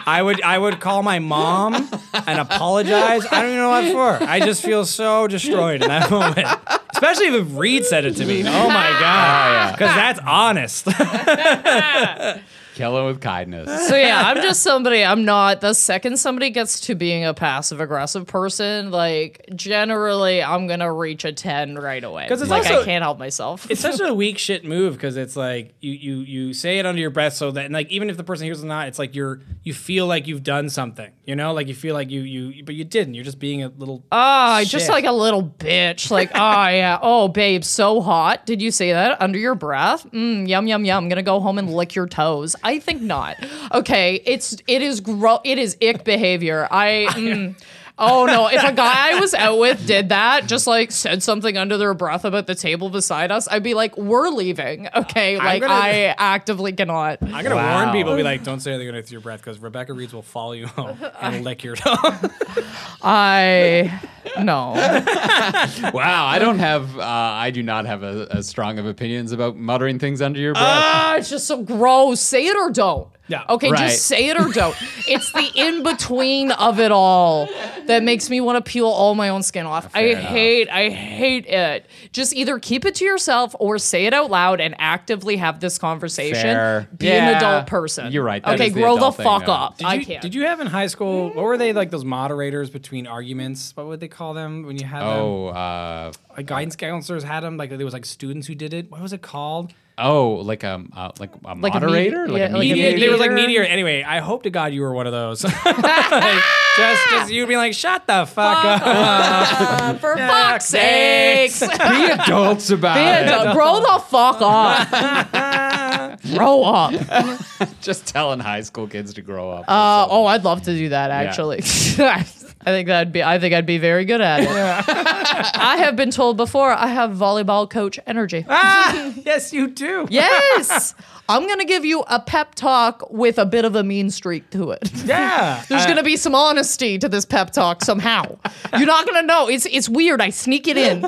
I would I would call my mom and apologize. I don't even know what for. I just feel so destroyed in that moment. Especially if Reed said it to me. Oh my god. Oh, because that's honest. Kill him with kindness. So yeah, I'm just somebody. I'm not. The second somebody gets to being a passive aggressive person, like generally, I'm gonna reach a ten right away. Because it's like I can't help myself. it's such a weak shit move because it's like you you you say it under your breath so that and like even if the person hears it or not, it's like you're you feel like you've done something. You know, like you feel like you you but you didn't. You're just being a little. Ah, just like a little bitch. Like, oh yeah, oh babe, so hot. Did you say that under your breath? Mm, yum yum yum. I'm gonna go home and lick your toes. I think not. Okay, it's it is gro- it is ick behavior. I. Mm, Oh no! If a guy I was out with did that, just like said something under their breath about the table beside us, I'd be like, "We're leaving." Okay, like gonna- I actively cannot. I'm gonna Wow. warn people, be like, don't say anything under your breath because Rebecca Reeds will follow you home and lick your tongue. I no. Wow, I don't have, uh, I do not have a, as strong of opinions about muttering things under your breath. Ah, it's just so gross. Say it or don't. Yeah. Okay, Right. just say it or don't. it's the in between of it all that makes me want to peel all my own skin off. I enough. hate, I hate it. Just either keep it to yourself or say it out loud and actively have this conversation. Fair. Be an adult person. You're right. That okay, the grow the thing, fuck though. up. Did I you, can't. Did you have in high school? What were they like? Those moderators between arguments? What would they call them when you had them? oh, uh, Like guidance counselors had them. Like there was like students who did it. What was it called? Oh, like a, uh, like a Like a moderator? medi- like yeah, a like a mediator? Media, they were like mediator? meteor. Anyway, I hope to God you were one of those. Like, just, just you'd be like, shut the fuck up. Uh, for fuck's sakes. Be adults about Be it. adult- Grow the fuck up. Grow up. Just telling high school kids to grow up. Uh, oh, I'd love to do that actually. I think that'd be. I think I'd be very good at it. I have been told before I have volleyball coach energy. ah, yes, you do. Yes, I'm gonna give you a pep talk with a bit of a mean streak to it. Yeah. There's Uh, gonna be some honesty to this pep talk somehow. You're not gonna know. It's it's weird. I sneak it in,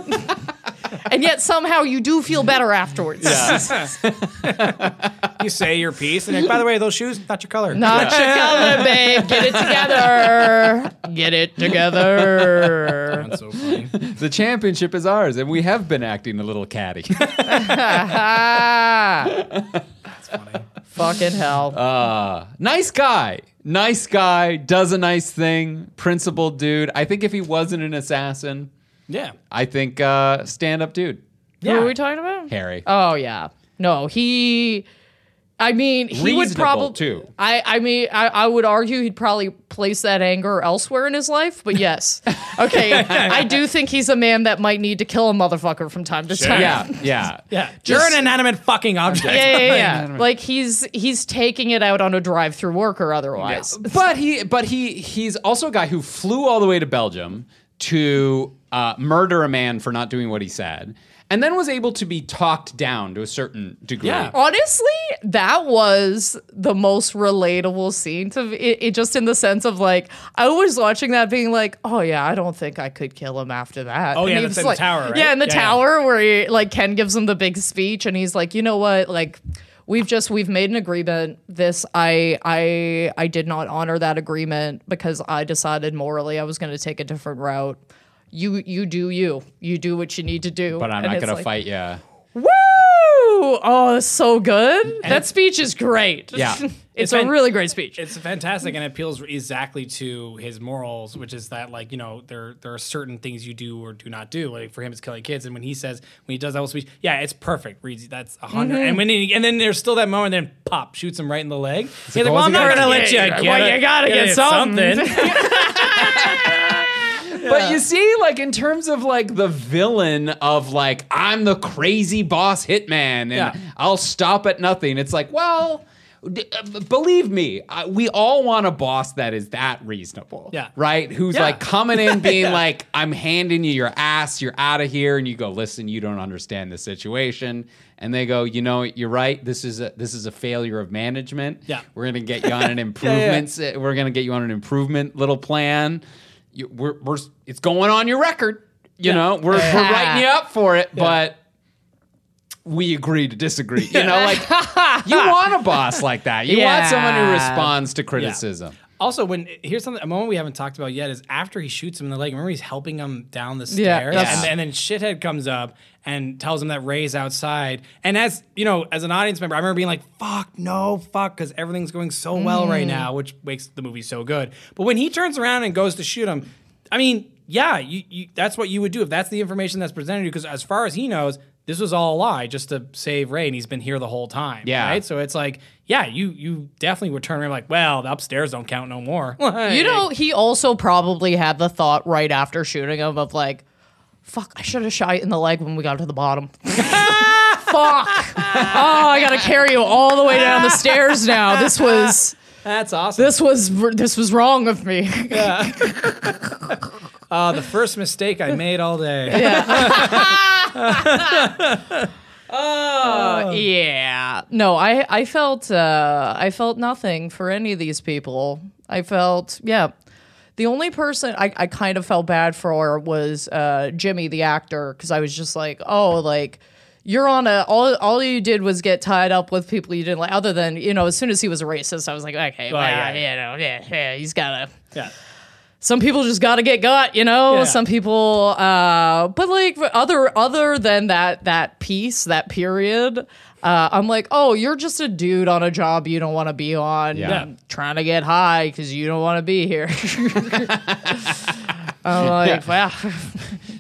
and yet somehow you do feel better afterwards. you say your piece, and like, by the way, those shoes not your color. Not your color, babe. Get it together. Get it together. That's so funny. the championship is ours, and we have been acting a little catty. That's funny. Fucking hell. Uh, nice guy. Nice guy. Does a nice thing. Principled dude. I think if he wasn't an assassin, Yeah. I think uh, stand up dude. Who are we talking about? Harry. Oh yeah. No, he. I mean, he would Reasonable, probably too. I, I mean, I, I would argue he'd probably place that anger elsewhere in his life, but yes, okay. I do think he's a man that might need to kill a motherfucker from time to time. yeah, yeah. Yeah. You're an inanimate fucking object. Yeah, yeah, yeah. like he's he's taking it out on a drive through worker otherwise. But he, but he, he's also a guy who flew all the way to Belgium to uh, murder a man for not doing what he said, and then was able to be talked down to a certain degree. Yeah. Honestly, that was the most relatable scene to it, it. Just in the sense of like, I was watching that, being like, "Oh yeah, I don't think I could kill him after that." Oh, yeah, that's was in the tower, right? Yeah, in the Yeah, yeah. tower where he, like Ken gives him the big speech, and he's like, "You know what? Like, we've just we've made an agreement. This I I I did not honor that agreement because I decided morally I was going to take a different route." You you do you you do what you need to do, But I'm And not gonna like, fight you. Woo! Oh, that's so good. that speech is great. Yeah. it's, It's a really great speech. It's fantastic and it appeals exactly to his morals, which is that like you know there there are certain things you do or do not do. Like for him, it's killing kids, and when he says when he does that whole speech, yeah, it's perfect. Reads that's a 100 Mm-hmm. And when he, and then there's still that moment, then pop shoots him right in the leg. He's like, well, I'm not gonna gonna let you get, get well, it. you gotta get it something. But you see, like in terms of like the villain of like I'm the crazy boss hitman and Yeah. I'll stop at nothing. It's like, well, d- uh, believe me, uh, we all want a boss that is that reasonable. Yeah. Right? Who's Yeah. like coming in being like, I'm handing you your ass, you're out of here, and you go, listen, you don't understand the situation. And they go, you know, you're right. This is a this is a failure of management. Yeah. We're gonna get you on an improvements. uh, We're gonna get you on an improvement little plan you, we're, we're it's going on your record. You know, we're, we're writing you up for it, but we agree to disagree. You know, like you want a boss like that. You want someone who responds to criticism. Also, when here's something a moment we haven't talked about yet is after he shoots him in the leg. Remember, he's helping him down the Yeah, stairs, that's- and, and then shithead comes up and tells him that Ray's outside. And as you know, as an audience member, I remember being like, "Fuck, no, fuck," because everything's going so well right mm. now, which makes the movie so good. But when he turns around and goes to shoot him, I mean, yeah, you, you that's what you would do if that's the information that's presented to you. Because as far as he knows. This was all a lie just to save Ray, and he's been here the whole time. Yeah. Right. So it's like, yeah, you you definitely would turn around like, well, the upstairs don't count no more. You know, he also probably had the thought right after shooting him of like, fuck, I should have shot in the leg when we got to the bottom. fuck. Oh, I gotta carry you all the way down the stairs now. This was That's awesome. this was this was wrong of me. Yeah. Uh, the first mistake I made all day. yeah. No, I I felt uh I felt nothing for any of these people. I felt yeah. The only person I, I kind of felt bad for was uh, Jimmy, the actor, because I was just like, oh, like you're on a all all you did was get tied up with people you didn't like. Other than you know, as soon as he was a racist, I was like, okay, well, yeah. you know, yeah, yeah, he's gotta. Yeah. Some people just gotta get got, you know. Yeah. Some people, uh, but like other other than that that piece that period, uh, I'm like, oh, you're just a dude on a job you don't want to be on, Yeah. trying to get high because you don't want to be here. I'm like, wow.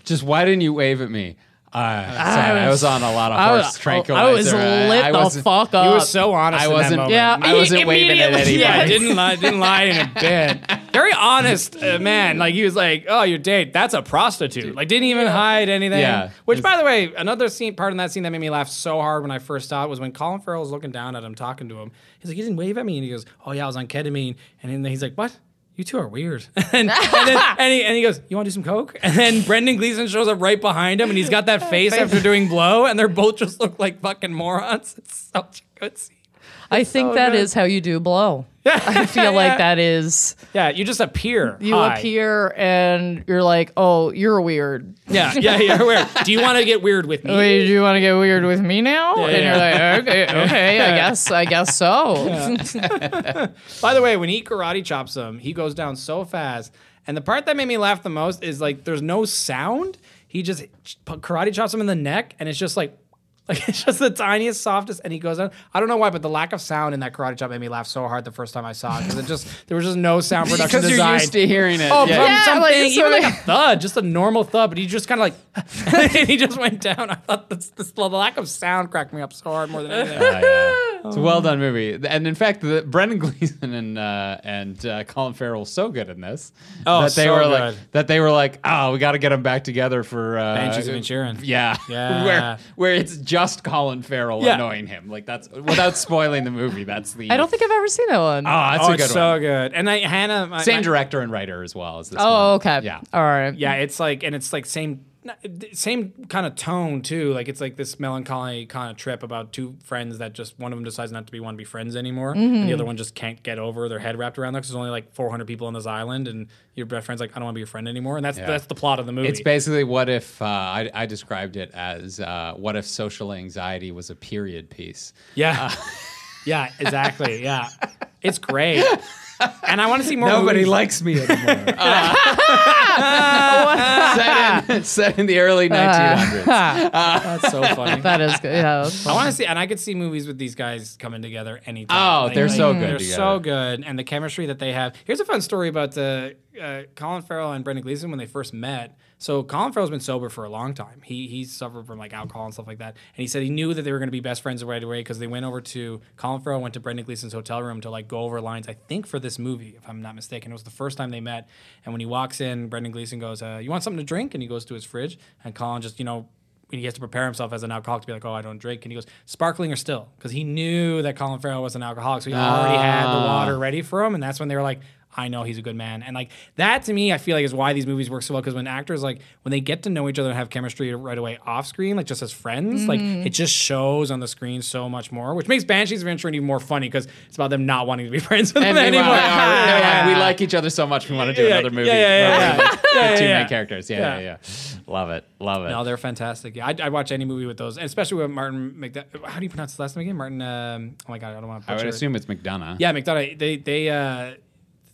Just why didn't you wave at me? Uh, sorry, I was, on a lot of I horse was, tranquilizer. I was lit I the wasn't- fuck up. He was so honest. I in that wasn't- moment. yeah, I wasn't waving at immediately- anybody. I didn't lie. Didn't lie in a bit. Very honest uh, man. Like he was like, "Oh, your date? That's a prostitute." Like didn't even hide anything. Yeah. Which, by the way, another scene part in that scene that made me laugh so hard when I first saw it was when Colin Farrell was looking down at him, talking to him. He's like, "You didn't wave at me," and he goes, "Oh yeah, I was on ketamine." And then he's like, "What?" You two are weird. and, and, then, and, he, and he goes, You want to do some Coke? And then Brendan Gleeson shows up right behind him and he's got that face after doing blow, and they're both just look like fucking morons. It's such a good scene. I think so that good. is how you do blow. I feel like that is Yeah, you just appear. you high. appear and you're like, oh, you're weird. Yeah, yeah, yeah. Weird. Do you want to get weird with me? Wait, do you want to get weird with me now? Yeah, and yeah. you're like, okay, okay, I guess, I guess so. By the way, when he karate chops him, he goes down so fast. And the part that made me laugh the most is like there's no sound. He just karate chops him in the neck, and it's just like. Like it's just the tiniest, softest, and he goes down. I don't know why, but the lack of sound in that karate chop made me laugh so hard the first time I saw it because it just there was just no sound production Because you're used to hearing it. Oh, yeah. Yeah, something, like, it's even sort like a thud, just a normal thud, but he just kind of like, and he just went down. I thought this, this, the lack of sound cracked me up so hard more than anything. Uh, yeah. It's a well done movie, and in fact, the, Brendan Gleeson and uh, and uh, Colin Farrell were so good in this Oh, that they so were good. like that they were like, oh, we got to get them back together for uh, Banshees of Inisherin. Yeah, Yeah. where where it's just Colin Farrell Yeah. annoying him. Like that's without spoiling the movie. That's the I don't think I've ever seen that one. Oh, that's oh, a good it's so one. good. And I, Hannah, my, Same my- director and writer as well as this. oh, one. okay. Yeah. All right. Yeah, it's like, and it's like same, same kind of tone too. Like it's like this melancholy kind of trip about two friends that just one of them decides not to be want to be friends anymore, and the other one just can't get over their head wrapped around that 'cause there's only like 400 people on this island, and your best friend's like, I don't want to be your friend anymore, and that's Yeah. that's the plot of the movie. It's basically what if uh, I, I described it as uh, what if social anxiety was a period piece. yeah, yeah, exactly, yeah. It's great, and I want to see more. movies. Nobody likes me anymore. set, in, set in the early 1900s. That's so funny. That is good. Yeah. that's I want to see, and I could see movies with these guys coming together anytime. Oh, they're so good They're together. so good, and the chemistry that they have. Here's a fun story about uh, uh, Colin Farrell and Brendan Gleeson when they first met. So Colin Farrell's been sober for a long time. He he suffered from like alcohol and stuff like that, and he said he knew that they were going to be best friends right away because they went over to Colin Farrell went to Brendan Gleeson's hotel room to like go over lines. I think for this movie, if I'm not mistaken, it was the first time they met. And when he walks in, Brendan Gleeson goes, uh, "You want something to drink?" And he goes to his fridge, and Colin just you know he has to prepare himself as an alcoholic to be like, oh, I don't drink, and he goes sparkling or still, because he knew that Colin Farrell was an alcoholic, so he already had the water ready for him, and that's when they were like. I know he's a good man, and like that to me, I feel like is why these movies work so well. Because when actors like when they get to know each other and have chemistry right away off screen, like just as friends, like it just shows on the screen so much more, which makes Banshees of Inisherin even more funny because it's about them not wanting to be friends with And them anymore. our- Yeah. we like each other so much we want to do Yeah, another movie. yeah, yeah, yeah, yeah. the two main characters. Yeah, yeah, Yeah. yeah. Love it. Love it. No, they're fantastic. Yeah, I'd, I'd watch any movie with those, and especially with Martin McDonagh. How do you pronounce his last name again? Martin. Um, oh my god, I don't want to. I would assume it's McDonagh. Yeah, McDonagh. They they uh,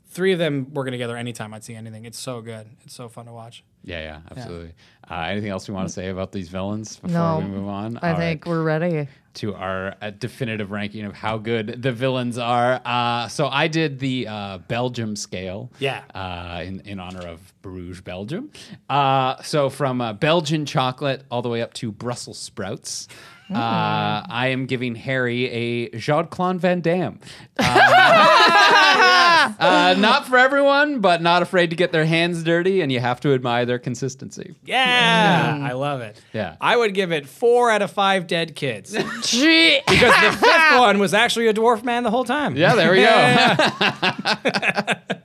three of them working together anytime I'd see anything. It's so good. It's so fun to watch. Yeah, yeah, absolutely. Uh, anything else we want to say about these villains before No, we move on? I All think right, we're ready. to our uh, definitive ranking of how good the villains are. Uh, so I did the uh, Belgium scale. Yeah. Uh, in in honor of Bruges, Belgium. Uh, so from uh, Belgian chocolate all the way up to Brussels sprouts. Uh, I am giving Harry a Jean Claude Van Damme. Uh, uh, not for everyone, but not afraid to get their hands dirty, and you have to admire their consistency. Yeah, I love it. Yeah. I would give it four out of five dead kids because the fifth one was actually a dwarf man the whole time. Yeah, there we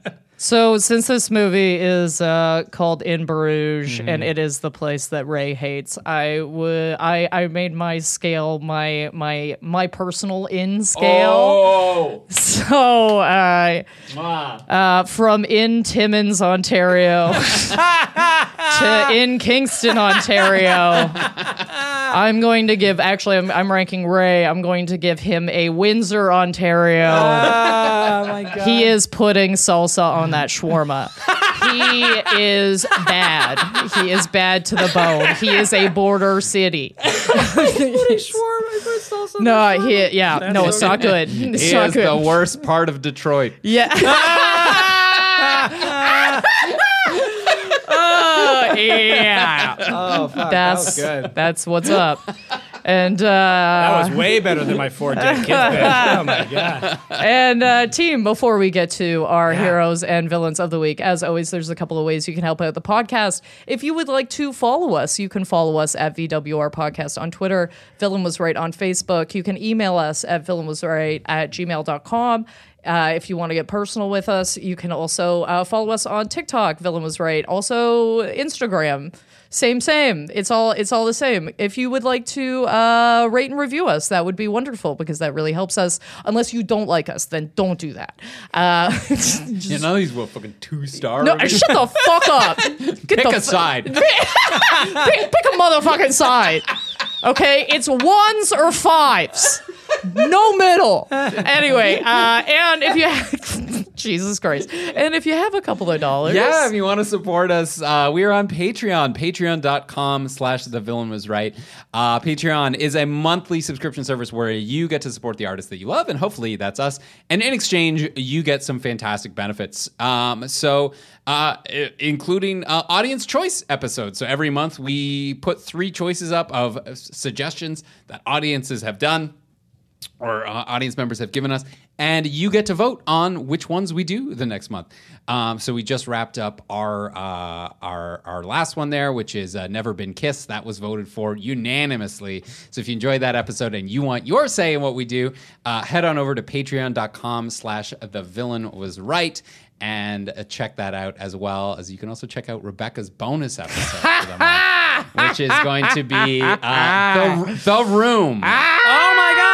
go. So, since this movie is uh, called In Bruges Mm-hmm. and it is the place that Ray hates, I would I, I made my scale my my my personal in scale. Oh, So, uh, uh, from in Timmins, Ontario, to in Kingston, Ontario, I'm going to give. Actually, I'm, I'm ranking Ray. I'm going to give him a Windsor, Ontario. Oh my god. He is putting salsa on that shawarma. he is bad. He is bad to the bone. He is a border city. no, he yeah, no, it's not good. It's He not is good. the worst part of Detroit. yeah. Oh, yeah. Oh fuck. That's that was good. that's what's up. And uh That was way better than my four dead kids. bit. Oh my god. And uh, team, before we get to our heroes and villains of the week, as always, there's a couple of ways you can help out the podcast. If you would like to follow us, you can follow us at VWR Podcast on Twitter. Villain was right on Facebook. You can email us at villainwasright at gmail.com. Uh, if you want to get personal with us, you can also uh, follow us on TikTok. Villain was right. Also Instagram. Same, same. It's all it's all the same. If you would like to uh, rate and review us, that would be wonderful because that really helps us. Unless you don't like us, then don't do that. Uh, You know these were fucking two star. no, shut the fuck up. Get Pick the a side. pick, pick a motherfucking side. Okay, it's ones or fives. No middle. Anyway, uh, and if you have, Jesus Christ, and if you have a couple of dollars, Yeah, if you want to support us, uh, we are on Patreon, patreon.com slash the villain was right. Uh, Patreon is a monthly subscription service where you get to support the artists that you love, and hopefully that's us. And in exchange, you get some fantastic benefits. Um, so, uh, including uh, audience choice episodes. So every month we put three choices up of uh, suggestions that audiences have done or uh, audience members have given us, and you get to vote on which ones we do the next month. Um, so we just wrapped up our uh, our our last one there, which is uh, "Never Been Kissed." That was voted for unanimously. So if you enjoyed that episode and you want your say in what we do, uh, head on over to Patreon.com/slash The Villain Was Right. And uh, check that out as well as you can also check out Rebecca's bonus episode, month, which is going to be uh, the, the Room Oh my god.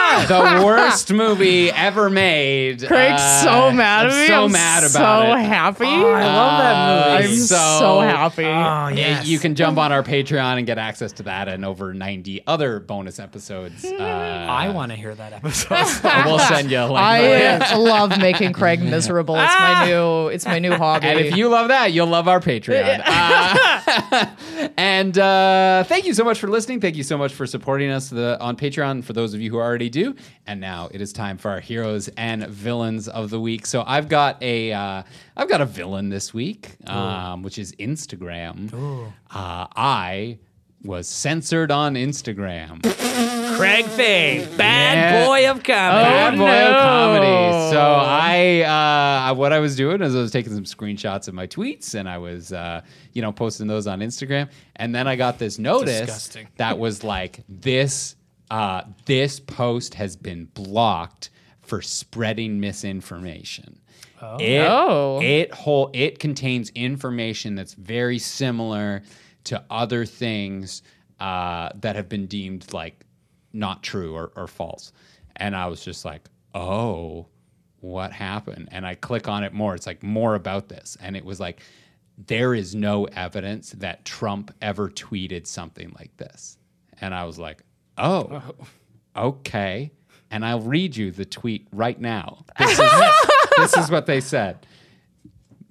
the worst movie ever made. Craig's Uh, so mad at I'm me. So I'm mad about so it. So happy. I love that movie. I'm so, so- happy. Oh yes. You can jump on our Patreon and get access to that and over 90 other bonus episodes. Uh, I want to hear that episode. we'll send you a link. I uh, love making Craig miserable. It's my new. It's my new hobby. And if you love that, you'll love our Patreon. Uh, and uh, thank you so much for listening. Thank you so much for supporting us the, on Patreon for those of you who already do. And now it is time for our heroes and villains of the week. So I've got a uh, I've got a villain this week, um, which is Instagram. Uh, I was censored on Instagram. Craig Fay, bad Yeah. boy of comedy. Bad boy of comedy. So I, uh, what I was doing is I was taking some screenshots of my tweets and I was, uh, you know, posting those on Instagram. And then I got this notice Disgusting. that was like this, uh, this post has been blocked for spreading misinformation. It, Oh. it whole it contains information that's very similar to other things uh, that have been deemed like not true or, or false. And I was just like, oh, what happened? And I click on it more. It's like more about this. And it was like, there is no evidence that Trump ever tweeted something like this. And I was like, Oh. oh, okay. And I'll read you the tweet right now. This is, this is what they said.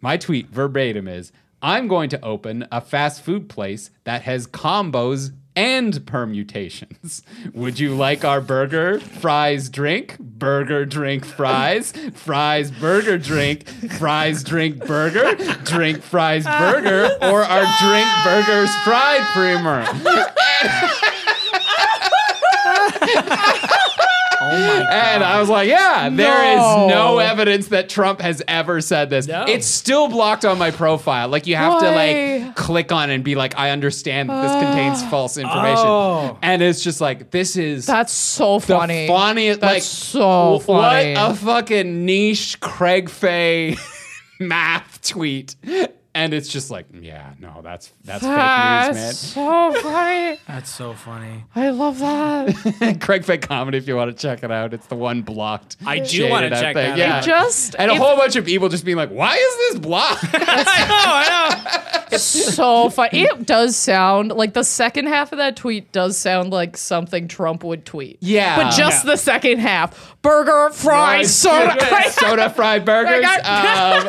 My tweet verbatim is I'm going to open a fast food place that has combos and permutations. Would you like our burger, fries, drink, burger, drink, fries, fries, burger, drink, fries, drink, burger, drink, fries, burger, or our drink, burgers, fried primer? Oh my god. And I was like, yeah, there is no No. evidence that Trump has ever said this. No. It's still blocked on my profile. Like you have to Why? like click on it and be like, I understand that this contains ah. false information. Oh. And it's just like, this is That's so the funny. funniest That's like so funny. What a fucking niche Craig Fay math tweet. And it's just like, yeah, no, that's that's That's fake news, man. so funny. That's so funny. I love that. Craig Fay comedy if you want to check it out. It's the one blocked. I do shaded wanna check thing. that Yeah. out. Just and a if- whole bunch of people just being like, "Why is this blocked?" I know, I know. It's so funny. It does sound like the second half of that tweet does sound like something Trump would tweet. Yeah. But just Yeah. the second half. Burger, fries, soda. soda fried burgers. Um,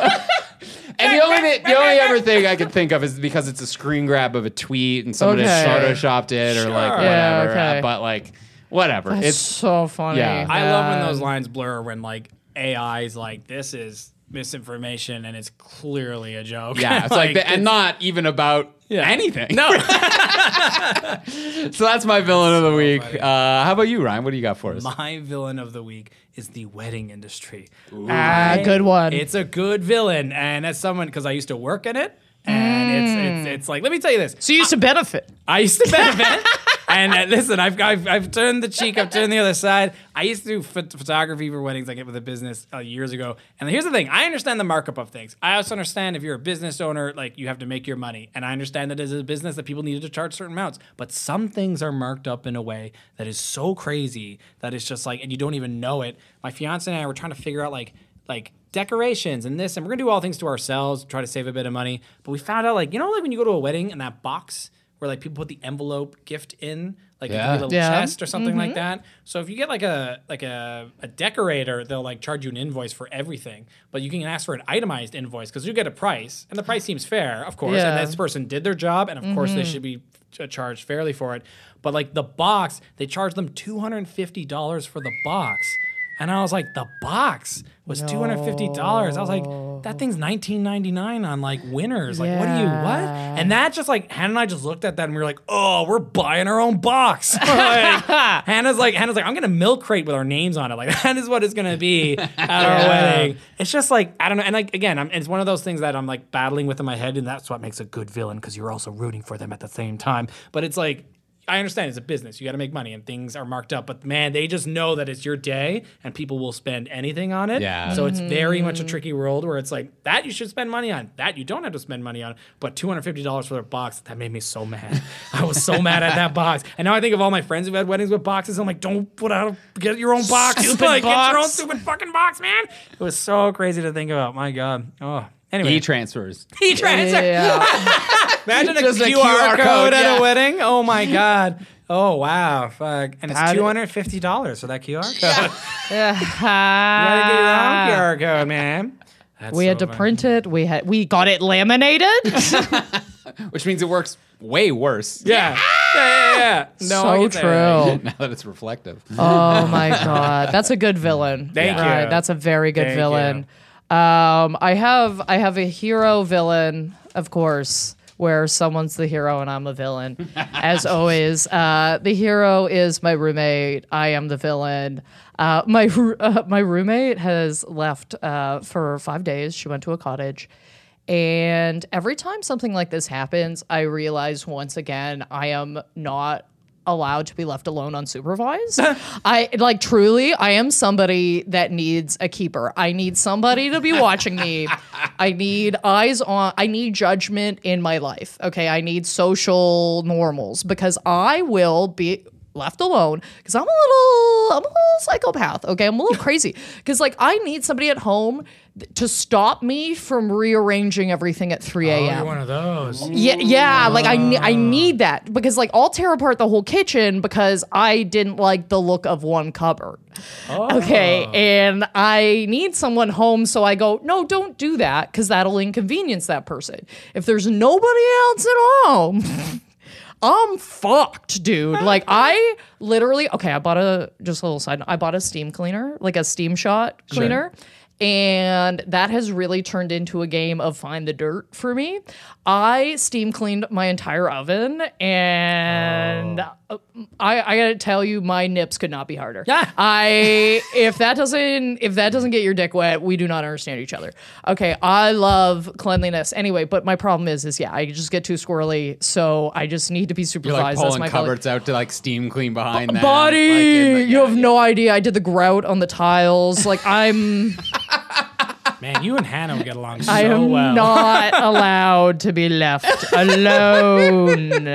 and the only the only other thing I can think of is because it's a screen grab of a tweet and somebody Okay. photoshopped it or like Sure. whatever. Yeah, okay. uh, but like whatever. It's it's so funny. Yeah. I love when man. those lines blur when like AI's like this is misinformation and it's clearly a joke. yeah, it's like, the, and it's- not even about Yeah. anything. no. So that's my villain of the week. Uh, how about you, Ryan? What do you got for us? My villain of the week is the wedding industry. Ah, good one. It's a good villain, and as someone because I used to work in it, and it's, it's it's like let me tell you this. so you used to benefit. I used to benefit. and uh, listen, I've, I've I've turned the cheek, I've turned the other side. I used to do phot- photography for weddings. I get with a business uh, years ago. And here's the thing: I understand the markup of things. I also understand if you're a business owner, like you have to make your money, and I understand that as a business that people needed to charge certain amounts. But some things are marked up in a way that is so crazy that it's just like, and you don't even know it. My fiance and I were trying to figure out like like decorations and this, and we're gonna do all things to ourselves, try to save a bit of money. But we found out like you know like when you go to a wedding and that box where like people put the envelope gift in, like Yeah. a little Yeah. chest or something like mm-hmm. that. So if you get like a like a, a decorator, they'll like charge you an invoice for everything, but you can ask for an itemized invoice because you get a price, and the price seems fair, of course. Yeah. And this person did their job, and of course they mm-hmm. should be uh, charged fairly for it. But like the box, they charge them two hundred and fifty dollars for the box. And I was like, the box was two hundred fifty dollars. I was like, that thing's nineteen ninety nine on like winners. Like, what do you what? And that just like Hannah and I just looked at that and we were like, oh, we're buying our own box. like, Hannah's like, Hannah's like, I'm gonna milk crate with our names on it. Like that is what it's gonna be at our wedding. It's just like I don't know. And like again, I'm, it's one of those things that I'm like battling with in my head, and that's what makes a good villain because you're also rooting for them at the same time. But it's like. I understand it's a business. You got to make money and things are marked up. But man, they just know that it's your day and people will spend anything on it. Yeah. So it's mm-hmm. very much a tricky world where it's like that you should spend money on. That you don't have to spend money on. But $250 for their box, that made me so mad. I was so mad at that box. And now I think of all my friends who've had weddings with boxes. I'm like, don't put out, get your own box. Stupid like, Get your own stupid fucking box, man. It was so crazy to think about. My God. Oh. Anyway. E-transfers. E-transfer. Yeah. Imagine a Just a QR, QR code, code, at yeah. a wedding. Oh my god. Oh wow. Fuck. And it's How two did- hundred fifty dollars for that QR code. Yeah. you yeah. gotta get your own QR code, man. That's We had to funny. print it. We had we got it laminated. Which means it works way worse. Yeah. Yeah, yeah, yeah. No, so true. now that it's reflective. Oh my god, that's a good villain. Thank Right, you. That's a very good Thank villain. Um, I have I have a hero villain, of course, where someone's the hero and I'm a villain. As always, uh, the hero is my roommate. I am the villain. Uh, my uh, my roommate has left uh, for five days. She went to a cottage. And every time something like this happens, I realize once again I am not allowed to be left alone unsupervised. I like truly, I am somebody that needs a keeper. I need somebody to be watching me. I need eyes on I need judgment in my life. Okay, I need social normals because I will be left alone because I'm a little I'm a little psychopath. Okay, I'm a little crazy because like I need somebody at home to stop me from rearranging everything at 3 Oh, a.m. you're one of those. Yeah, yeah. Like I, ne- I need that because like I'll tear apart the whole kitchen because I didn't like the look of one cupboard. Okay, oh. and I need someone home, so I go, no, don't do that because that'll inconvenience that person. If there's nobody else at home. I'm fucked, dude. Like I literally okay, I bought a just a little side note. I bought a steam cleaner, like a steam shot cleaner. And that has really turned into a game of find the dirt for me. I steam cleaned my entire oven, and uh, I, I gotta tell you, my nips could not be harder. Yeah. I if that doesn't if that doesn't get your dick wet, we do not understand each other. Okay, I love cleanliness anyway, but my problem is is yeah, I just get too squirrely, so I just need to be You're supervised. like That's pulling cupboards out to like steam clean behind them. Body, like, the- you yeah, have no idea. I did the grout on the tiles. Like I'm, Man, you and Hannah would get along so well. I am well. not allowed to be left alone.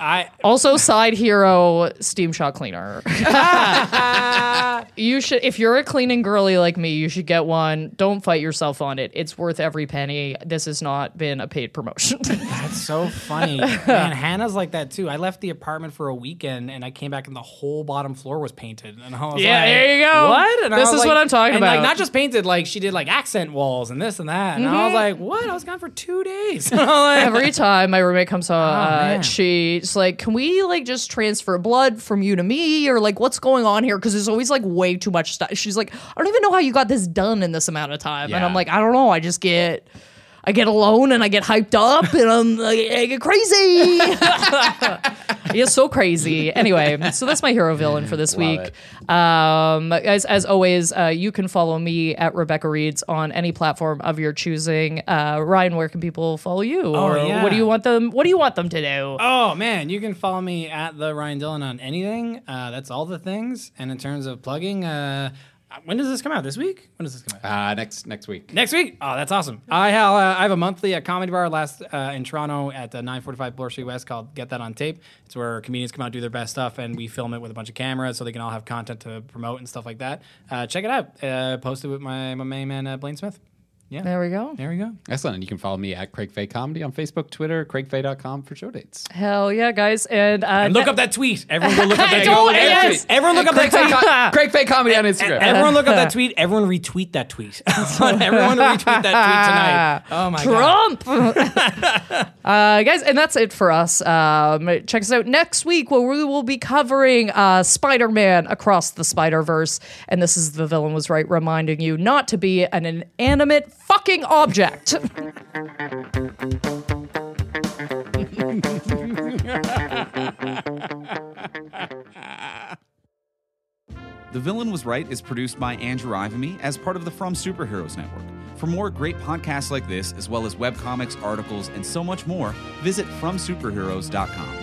I Also, side hero steam shot cleaner. you should, if you're a cleaning girly like me, you should get one. Don't fight yourself on it. It's worth every penny. This has not been a paid promotion. That's so funny. Man, Hannah's like that too. I left the apartment for a weekend and I came back and the whole bottom floor was painted. And I was Yeah, like, there you go. What? And This is like- what I'm talking and Like about. not just painted, like she did like accent walls and this and that. And Mm-hmm. I was like, what? I was gone for two days. Like, Every time my roommate comes home, uh, Oh, man. she's like, "Can we like just transfer blood from you to me, or like what's going on here?" Because there's always like way too much stuff. She's like, "I don't even know how you got this done in this amount of time," and I'm like, "I don't know. I just get." I get alone and I get hyped up and I'm like, I get crazy. I get so crazy. Anyway, so that's my hero villain for this Love week. Um, as as always, uh, you can follow me at Rebecca Reads on any platform of your choosing. Uh, Ryan, where can people follow you? or yeah. what do you want them? What do you want them to do? Oh man, you can follow me at the Ryan Dillon on anything. Uh, that's all the things. And in terms of plugging, uh, when does this come out? This week? When does this come out? Uh, next next week. Next week. Oh, that's awesome. I have uh, I have a monthly at comedy bar last uh, in Toronto at uh, 945 Bloor Street West called Get That on Tape. It's where comedians come out do their best stuff and we film it with a bunch of cameras so they can all have content to promote and stuff like that. Uh, check it out. Uh, posted with my my main man uh, Blaine Smith. Yeah. There we go. There we go. Excellent. And you can follow me at Craig Fay Comedy on Facebook, Twitter, craigfay.com for show dates. Hell yeah, guys! And, uh, And look up that tweet. Everyone go look up that tweet. yes. Everyone look up Craig Fay, tweet. Com- Craig Fay Comedy on Instagram. Everyone look up that tweet. Everyone retweet that tweet. Everyone retweet that tweet tonight. Oh my god. Trump. uh, guys, and that's it for us. Um, check us out next week where we will be covering uh, Spider Man Across the Spider Verse. And this is The Villain Was Right, reminding you not to be an inanimate fucking object. The Villain Was Right is produced by Andrew Ivimey as part of the From Superheroes Network. For more great podcasts like this, as well as webcomics, articles, and so much more, visit FromSuperheroes.com.